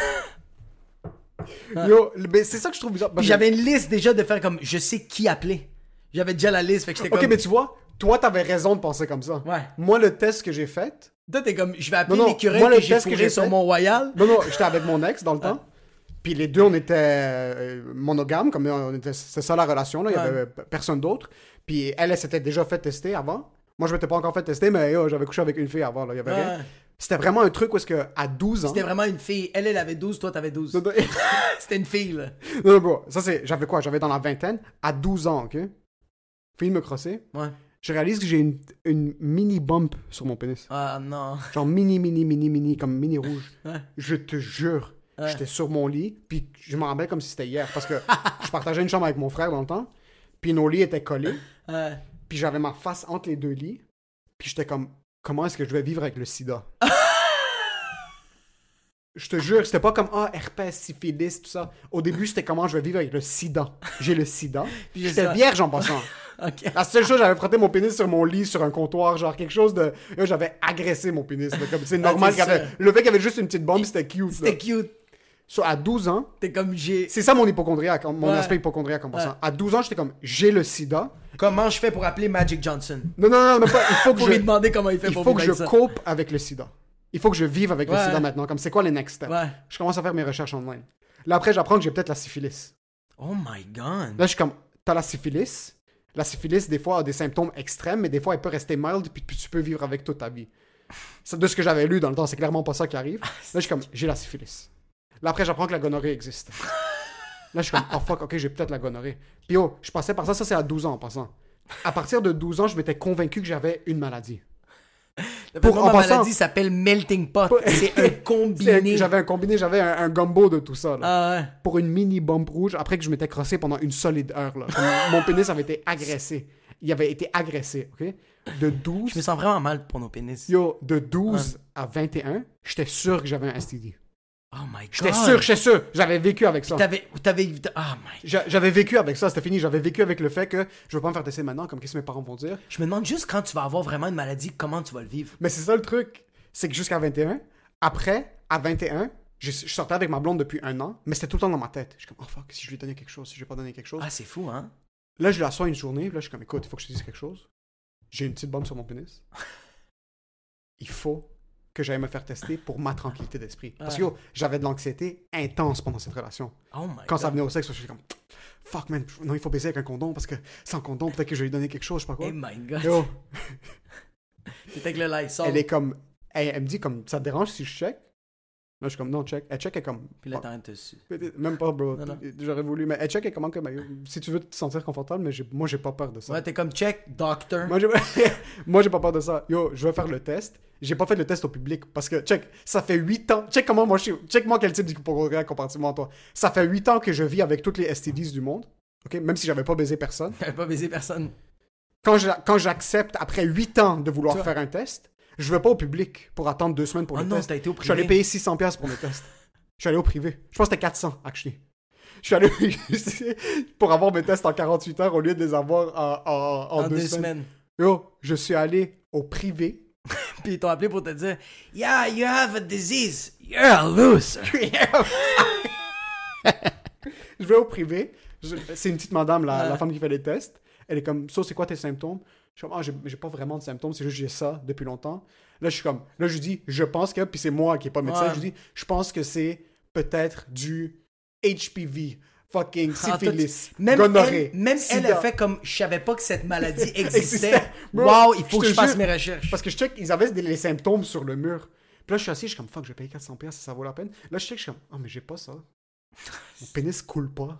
Yo, mais c'est ça que je trouve bizarre. Puis j'avais une liste déjà de faire comme je sais qui appeler. J'avais déjà la liste, fait que j'étais Ok, comme. mais tu vois, toi, t'avais raison de penser comme ça. Ouais. Moi, le test que j'ai fait. Toi, t'es comme je vais appeler Non, non, l'écureuil moi, que le j'ai test que fourré j'ai sur fait- Mont-Royal. Non, non, j'étais avec mon ex dans le temps. Puis les deux, on était euh, monogames, comme on était, c'est ça la relation, là. Il y Ouais. avait p- personne d'autre. Puis elle, elle s'était déjà fait tester avant. Moi, je m'étais pas encore fait tester, mais j'avais couché avec une fille avant, là. Il y avait rien. C'était vraiment un truc où est-ce que, à 12 ans. C'était vraiment une fille. Elle, elle avait 12, toi, t'avais 12. Non, non, *laughs* C'était une fille, là. non, bro, ça c'est. J'avais quoi? J'avais dans la vingtaine, à 12 ans, ok? Fini de me crosser. Ouais. Je réalise que j'ai une, une mini bump sur mon pénis. Ah non. Genre mini, mini, mini, mini, comme mini rouge. *laughs* Ouais. Je te jure. Ouais. J'étais sur mon lit, puis je me rappelle comme si c'était hier, parce que *laughs* je partageais une chambre avec mon frère dans le temps, puis nos lits étaient collés, Ouais. puis j'avais ma face entre les deux lits, puis j'étais comme, comment est-ce que je vais vivre avec le sida? *laughs* je te jure, c'était pas comme, ah, herpès, syphilis, tout ça. Au début, c'était comment je vais vivre avec le sida. J'ai le sida. *laughs* Puis J'étais vierge en passant. *laughs* Ok. La seule chose, j'avais frotté mon pénis sur mon lit, sur un comptoir, genre quelque chose de. J'avais agressé mon pénis. là, comme c'est normal c'est qu'il y avait. Le fait qu'il y avait juste une petite bombe, c'était cute. C'était cute. So, à 12 ans, T'es comme j'ai. c'est ça mon hypochondriaque, mon Ouais. aspect hypochondriaque en passant. Ouais. À 12 ans, j'étais comme, j'ai le sida. Comment je fais pour appeler Magic Johnson? Non, non, non, pas. Il faut que je. lui demander comment il fait Il pour faut que je ça. cope avec le sida. Il faut que je vive avec le Ouais. sida maintenant. Comme c'est quoi les next steps? Ouais. Je commence à faire mes recherches online. Là, après, j'apprends que j'ai peut-être la syphilis. Oh my god. Là, je suis comme, t'as la syphilis? La syphilis, des fois, a des symptômes extrêmes, mais des fois, elle peut rester mild, puis, puis tu peux vivre avec toute ta vie. De ce que j'avais lu dans le temps, c'est clairement pas ça qui arrive. Là, je suis comme, j'ai la syphilis. Là, après, j'apprends que la gonorrhée existe. Là, je suis comme, oh fuck, ok, j'ai peut-être la gonorrhée. Puis oh, je passais par ça, ça c'est à 12 ans en passant. À partir de 12 ans, je m'étais convaincu que j'avais une maladie. Pour en ma passant- maladie s'appelle Melting Pot. *laughs* C'est un combiné. J'avais un combiné, j'avais un, un gumbo de tout ça. là. Ah. Pour une mini bombe rouge, après que je m'étais crossé pendant une solide heure. Là. Mon pénis avait été agressé. Il avait été agressé, ok? De 12, Je me sens vraiment mal pour nos pénis. yo, de 12 à 21, j'étais sûr que j'avais un STD. Oh my god. J'étais sûr, j'étais sûr. J'avais vécu avec ça. T'avais. T'avais. Ah my. J'a- J'avais vécu avec ça, c'était fini. J'avais vécu avec le fait que je veux pas me faire tester maintenant, comme qu'est-ce que mes parents vont dire. Je me demande juste quand tu vas avoir vraiment une maladie, comment tu vas le vivre. Mais c'est ça le truc. C'est que jusqu'à 21, après, à 21, je, je sortais avec ma blonde depuis un an, mais c'était tout le temps dans ma tête. Je suis comme, oh fuck, si je lui donnais quelque chose, si je lui ai pas donné quelque chose. Ah, c'est fou, hein? Là, je la sois une journée, puis là, je suis comme, écoute, il faut que je te dise quelque chose. J'ai une petite bombe sur mon pénis. *laughs* Il faut que j'aille me faire tester pour ma tranquillité d'esprit. Parce que yo, j'avais de l'anxiété intense pendant cette relation. Oh my Quand god. ça venait au sexe, je suis comme, fuck man, non, il faut baiser avec un condom parce que sans condom, peut-être que je vais lui donner quelque chose, je sais pas quoi. Oh my god. Yo, *laughs* avec le Lysol. elle est comme, elle, elle me dit comme, ça te dérange si je check? Là, je suis comme, non, check. Elle check, elle est comme, Puis là, t'es en train de te su- même pas, bro. J'aurais voulu, mais elle check, elle est comment comme, si tu veux te sentir confortable, mais moi, j'ai pas peur de ça. Ouais, t'es comme check, doctor. Moi, j'ai... *laughs* Moi, pas peur de ça. Yo, je vais faire le test. J'ai pas fait le test au public parce que, check, ça fait 8 ans. Check comment moi je suis. Check moi quel type d'hypochondriaque comparativement à toi. Ça fait 8 ans que je vis avec toutes les STDs du monde. Ok? Même si j'avais pas baisé personne. *laughs* T'avais pas baisé personne. Quand, j'accepte, après 8 ans de vouloir faire un test, je vais pas au public pour attendre 2 semaines pour Ah le non, test. t'as été au Je suis allé payer 600$ piastres pour mes tests. Je suis allé au privé. Je pense que c'était 400, actually. Je suis allé pour avoir mes tests en 48 heures au lieu de les avoir en, en, en En deux, deux semaines. semaines. Yo, je suis allé au privé. *laughs* Puis ils t'ont appelé pour te dire Yeah, you have a disease. You're a loser. *laughs* je vais au privé. C'est une petite madame, la, Ouais. la femme qui fait les tests. Elle est comme, so, c'est quoi tes symptômes? Je suis comme, ah, j'ai pas vraiment de symptômes, c'est juste que j'ai ça depuis longtemps. Là, je suis comme, là, je lui dis, je pense que, puis c'est moi qui est pas médecin, Ouais. je lui dis, je pense que c'est peut-être du HPV, fucking Ah, syphilis, Même gonorrhée, elle, même elle a fait comme je savais pas que cette maladie *laughs* existait. Wow, il faut que je fasse mes recherches. Parce que je check, ils avaient les symptômes sur le mur. Puis là, je suis assis, je suis comme, fuck, je vais payer 400 pièces, ça vaut la peine. Là, je check, je suis comme, oh, mais j'ai pas ça. Mon pénis coule pas.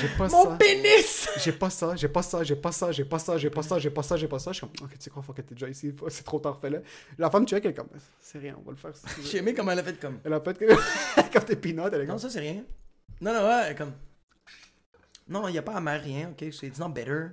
J'ai pas Mon ça. pénis! J'ai pas ça, j'ai pas ça, j'ai pas ça, j'ai pas ça, j'ai pas ça, j'ai pas ça, j'ai pas ça. Je suis comme, ok, tu sais quoi, fuck, t'es déjà ici, *laughs* c'est trop tard, fais-le. La femme check, elle est comme, c'est rien, on va le faire. si tu. J'ai aimé comment elle a fait comme. Elle a fait que, comme *laughs* tes peanuts, elle est Non, comme, ça c'est rien. Non, non, ouais, comme. Non, il n'y a pas amer rien, ok? So it's not bitter.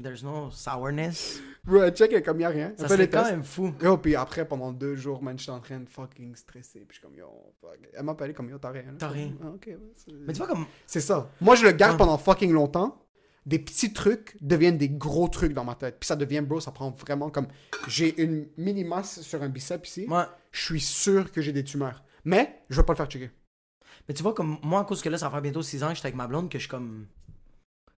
There's no sourness. bro, check, comme, y a rien. Ça serait quand même fou. Yo, puis après, pendant deux jours, man, j'étais en train de fucking stresser. Puis je suis comme, yo, fuck. Elle m'a appelé comme, yo, t'as rien. T'as rien. Ah, ok, ouais, Mais tu vois, comme. C'est ça. Moi, je le garde Ah. pendant fucking longtemps. Des petits trucs deviennent des gros trucs dans ma tête. Puis ça devient, bro, ça prend vraiment comme. J'ai une mini masse sur un bicep ici. Moi, Je suis sûr que j'ai des tumeurs. Mais je vais pas le faire checker. Mais tu vois, comme moi, à cause que là, ça va faire bientôt 6 ans que j'étais avec ma blonde, que je suis comme.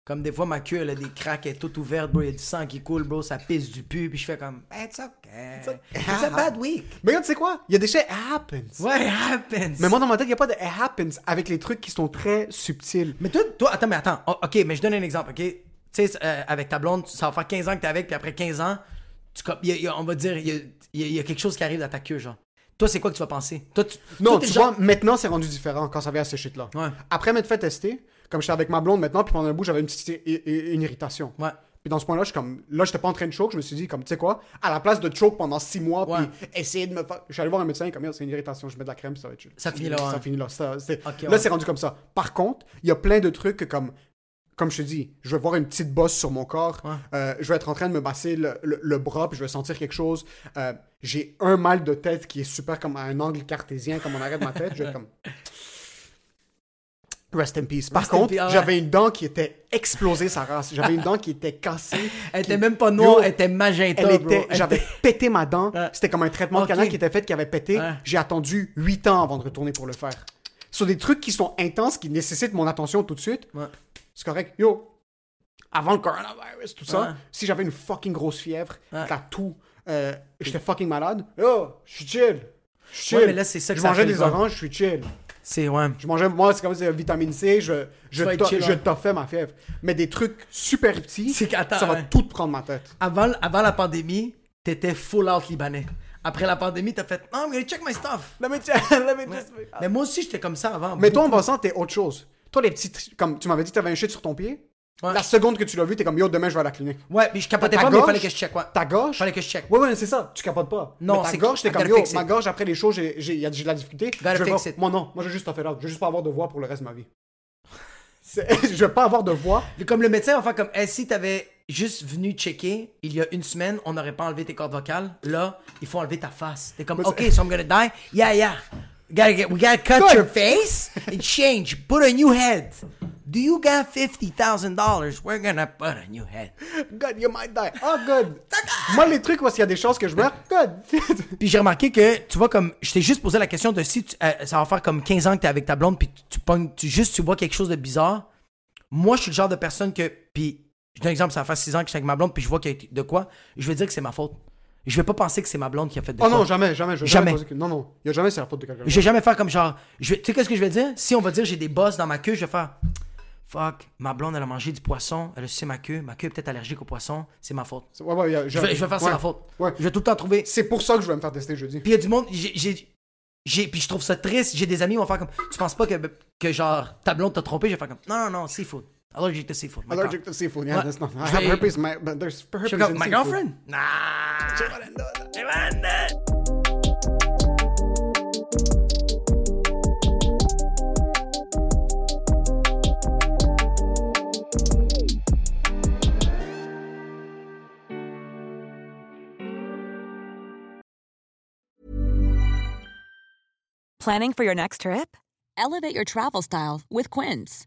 Comme des fois, ma queue, elle a des craques, elle est toute ouverte, bro, il y a du sang qui coule, bro, ça pisse du pu, puis je fais comme. Eh, It's okay. It's a bad week. Mais regarde, tu sais quoi? Il y a des choses, it happens. What happens? Mais moi, dans ma tête, il n'y a pas de it happens avec les trucs qui sont très subtils. Mais toi, toi, attends, mais attends. Oh, ok, mais je donne un exemple, ok? Tu sais, euh, avec ta blonde, ça va faire 15 ans que t'es avec, puis après 15 ans, tu, com- il y a- il y a- on va dire, il y a, il y a- il y a quelque chose qui arrive dans ta queue, genre. Toi, c'est quoi que tu vas penser? Toi, tu, Non, toi, tu genre- vois, maintenant, c'est rendu différent quand ça vient à ce shit-là. Ouais. Après m'être fait tester, comme j'étais avec ma blonde maintenant, puis pendant un bout, j'avais une petite une irritation. Ouais. Puis dans ce point-là, je suis comme, là, j'étais pas en train de choke, je me suis dit, comme, tu sais quoi, à la place de choke pendant six mois, Ouais. puis essayer de me faire. Je suis allé voir un médecin, comme, c'est une irritation, je mets de la crème, ça va être. Ça finit là, Ça ouais. finit là. Ça, c'est- là, ouais. c'est rendu comme ça. Par contre, il y a plein de trucs que, comme, comme je te dis, je vais voir une petite bosse sur mon corps, Ouais. euh, je vais être en train de me masser le, le- le bras, puis je vais sentir quelque chose. Euh, j'ai un mal de tête qui est super comme à un angle cartésien, comme on arrête ma tête, je vais comme. *laughs* Rest in peace. Par Rest contre, ah ouais. j'avais une dent qui était explosée, sa race. J'avais une dent qui était cassée. *laughs* Elle qui- était même pas noire, elle était magenta, elle bro. était, Elle j'avais pété ma dent. C'était comme un traitement de canal qui était fait, qui avait pété. Ouais. J'ai attendu 8 ans avant de retourner pour le faire. Sur des trucs qui sont intenses, qui nécessitent mon attention tout de suite. Ouais. C'est correct. Yo, avant le coronavirus, tout ça, si j'avais une fucking grosse fièvre, la toux, euh, j'étais fucking malade. Yo, je suis chill. Je suis chill. Ouais, mais là, c'est ça que je mangeais des fun. oranges, je suis chill. C'est, ouais. Je mangeais, moi, c'est comme c'est vitamine C, je, je, to- chill, je ouais. toffais ma fièvre. Mais des trucs super petits, ça va ouais. tout prendre ma tête. Avant, avant la pandémie, t'étais full out libanais. Après la pandémie, t'as fait, oh, I'm gonna check my stuff. Let me check- *laughs* let me just- Mais moi aussi, j'étais comme ça avant. Mais toi, en passant, t'es autre chose. Toi, les petits. tri- Comme tu m'avais dit t'avais un shit sur ton pied? Ouais. La seconde que tu l'as vu, t'es comme yo, demain je vais à la clinique. Ouais, mais je capotais Ta pas, mais il gorge- fallait que je check, ouais. Ta gorge. Fallait que je check. Ouais, ouais, c'est ça. Tu capotes pas. Non, Mais ta gorge, t'es comme yo, ma gorge, après les choses, j'ai de la difficulté. Je vais voir-. Moi, non. Moi, je vais juste faire là. Je vais juste pas avoir de voix pour le reste de ma vie. *laughs* *laughs* Je vais pas avoir de voix. Comme le médecin faire comme, Eh, si t'avais juste venu checker il y a une semaine, on n'aurait pas enlevé tes cordes vocales. Là, il faut enlever ta face. T'es comme, ok, so I'm gonna die. Yeah, yeah. Gotta get, we gotta cut Good. your face and change. Put a new head. Do you got $50,000? We're gonna put a new head. God, you might die. Oh, good. Moi, les trucs où il y a des chances que je meurs, good. *laughs* Puis j'ai remarqué que, tu vois, comme, je t'ai juste posé la question de si tu- euh, ça va faire comme 15 ans que t'es avec ta blonde, puis tu, tu pognes- tu- juste tu vois quelque chose de bizarre. Moi, je suis le genre de personne que, puis, je donne un exemple, ça fait 6 ans que je suis avec ma blonde, puis je vois qu'il y a de quoi, je vais dire que c'est ma faute. Je vais pas penser que c'est ma blonde qui a fait de Oh non, jamais, jamais. Je vais Jamais. que- Non, non. Il y a jamais c'est la faute de quelqu'un. Je vais jamais faire comme genre, je vais- tu sais qu'est-ce que je vais dire? Si on va dire j'ai des bosses dans ma queue, je vais faire, fuck, ma blonde elle a mangé du poisson, elle a sucé ma queue, ma queue est peut-être allergique au poisson, c'est ma faute. Ouais, ouais, il y a- Je vais, je vais faire ça ouais. la faute. Ouais. Je vais tout le temps trouver, C'est pour ça que je vais me faire tester jeudi. Puis il y a du monde, j'ai, j'ai, j'ai- puis je trouve ça triste. J'ai des amis qui vont faire comme, tu penses pas que, que genre, ta blonde t'a trompé? Je vais faire comme, non, non, non, seafood. Allergic to seafood. my Allergic God. to seafood. Yeah, Ouais. that's not. I have vais- herpes, my, but there's Je herpes suis comme, in my seafood. girlfriend? Nah. Giovanna. Planning for your next trip? Elevate your travel style with Quince.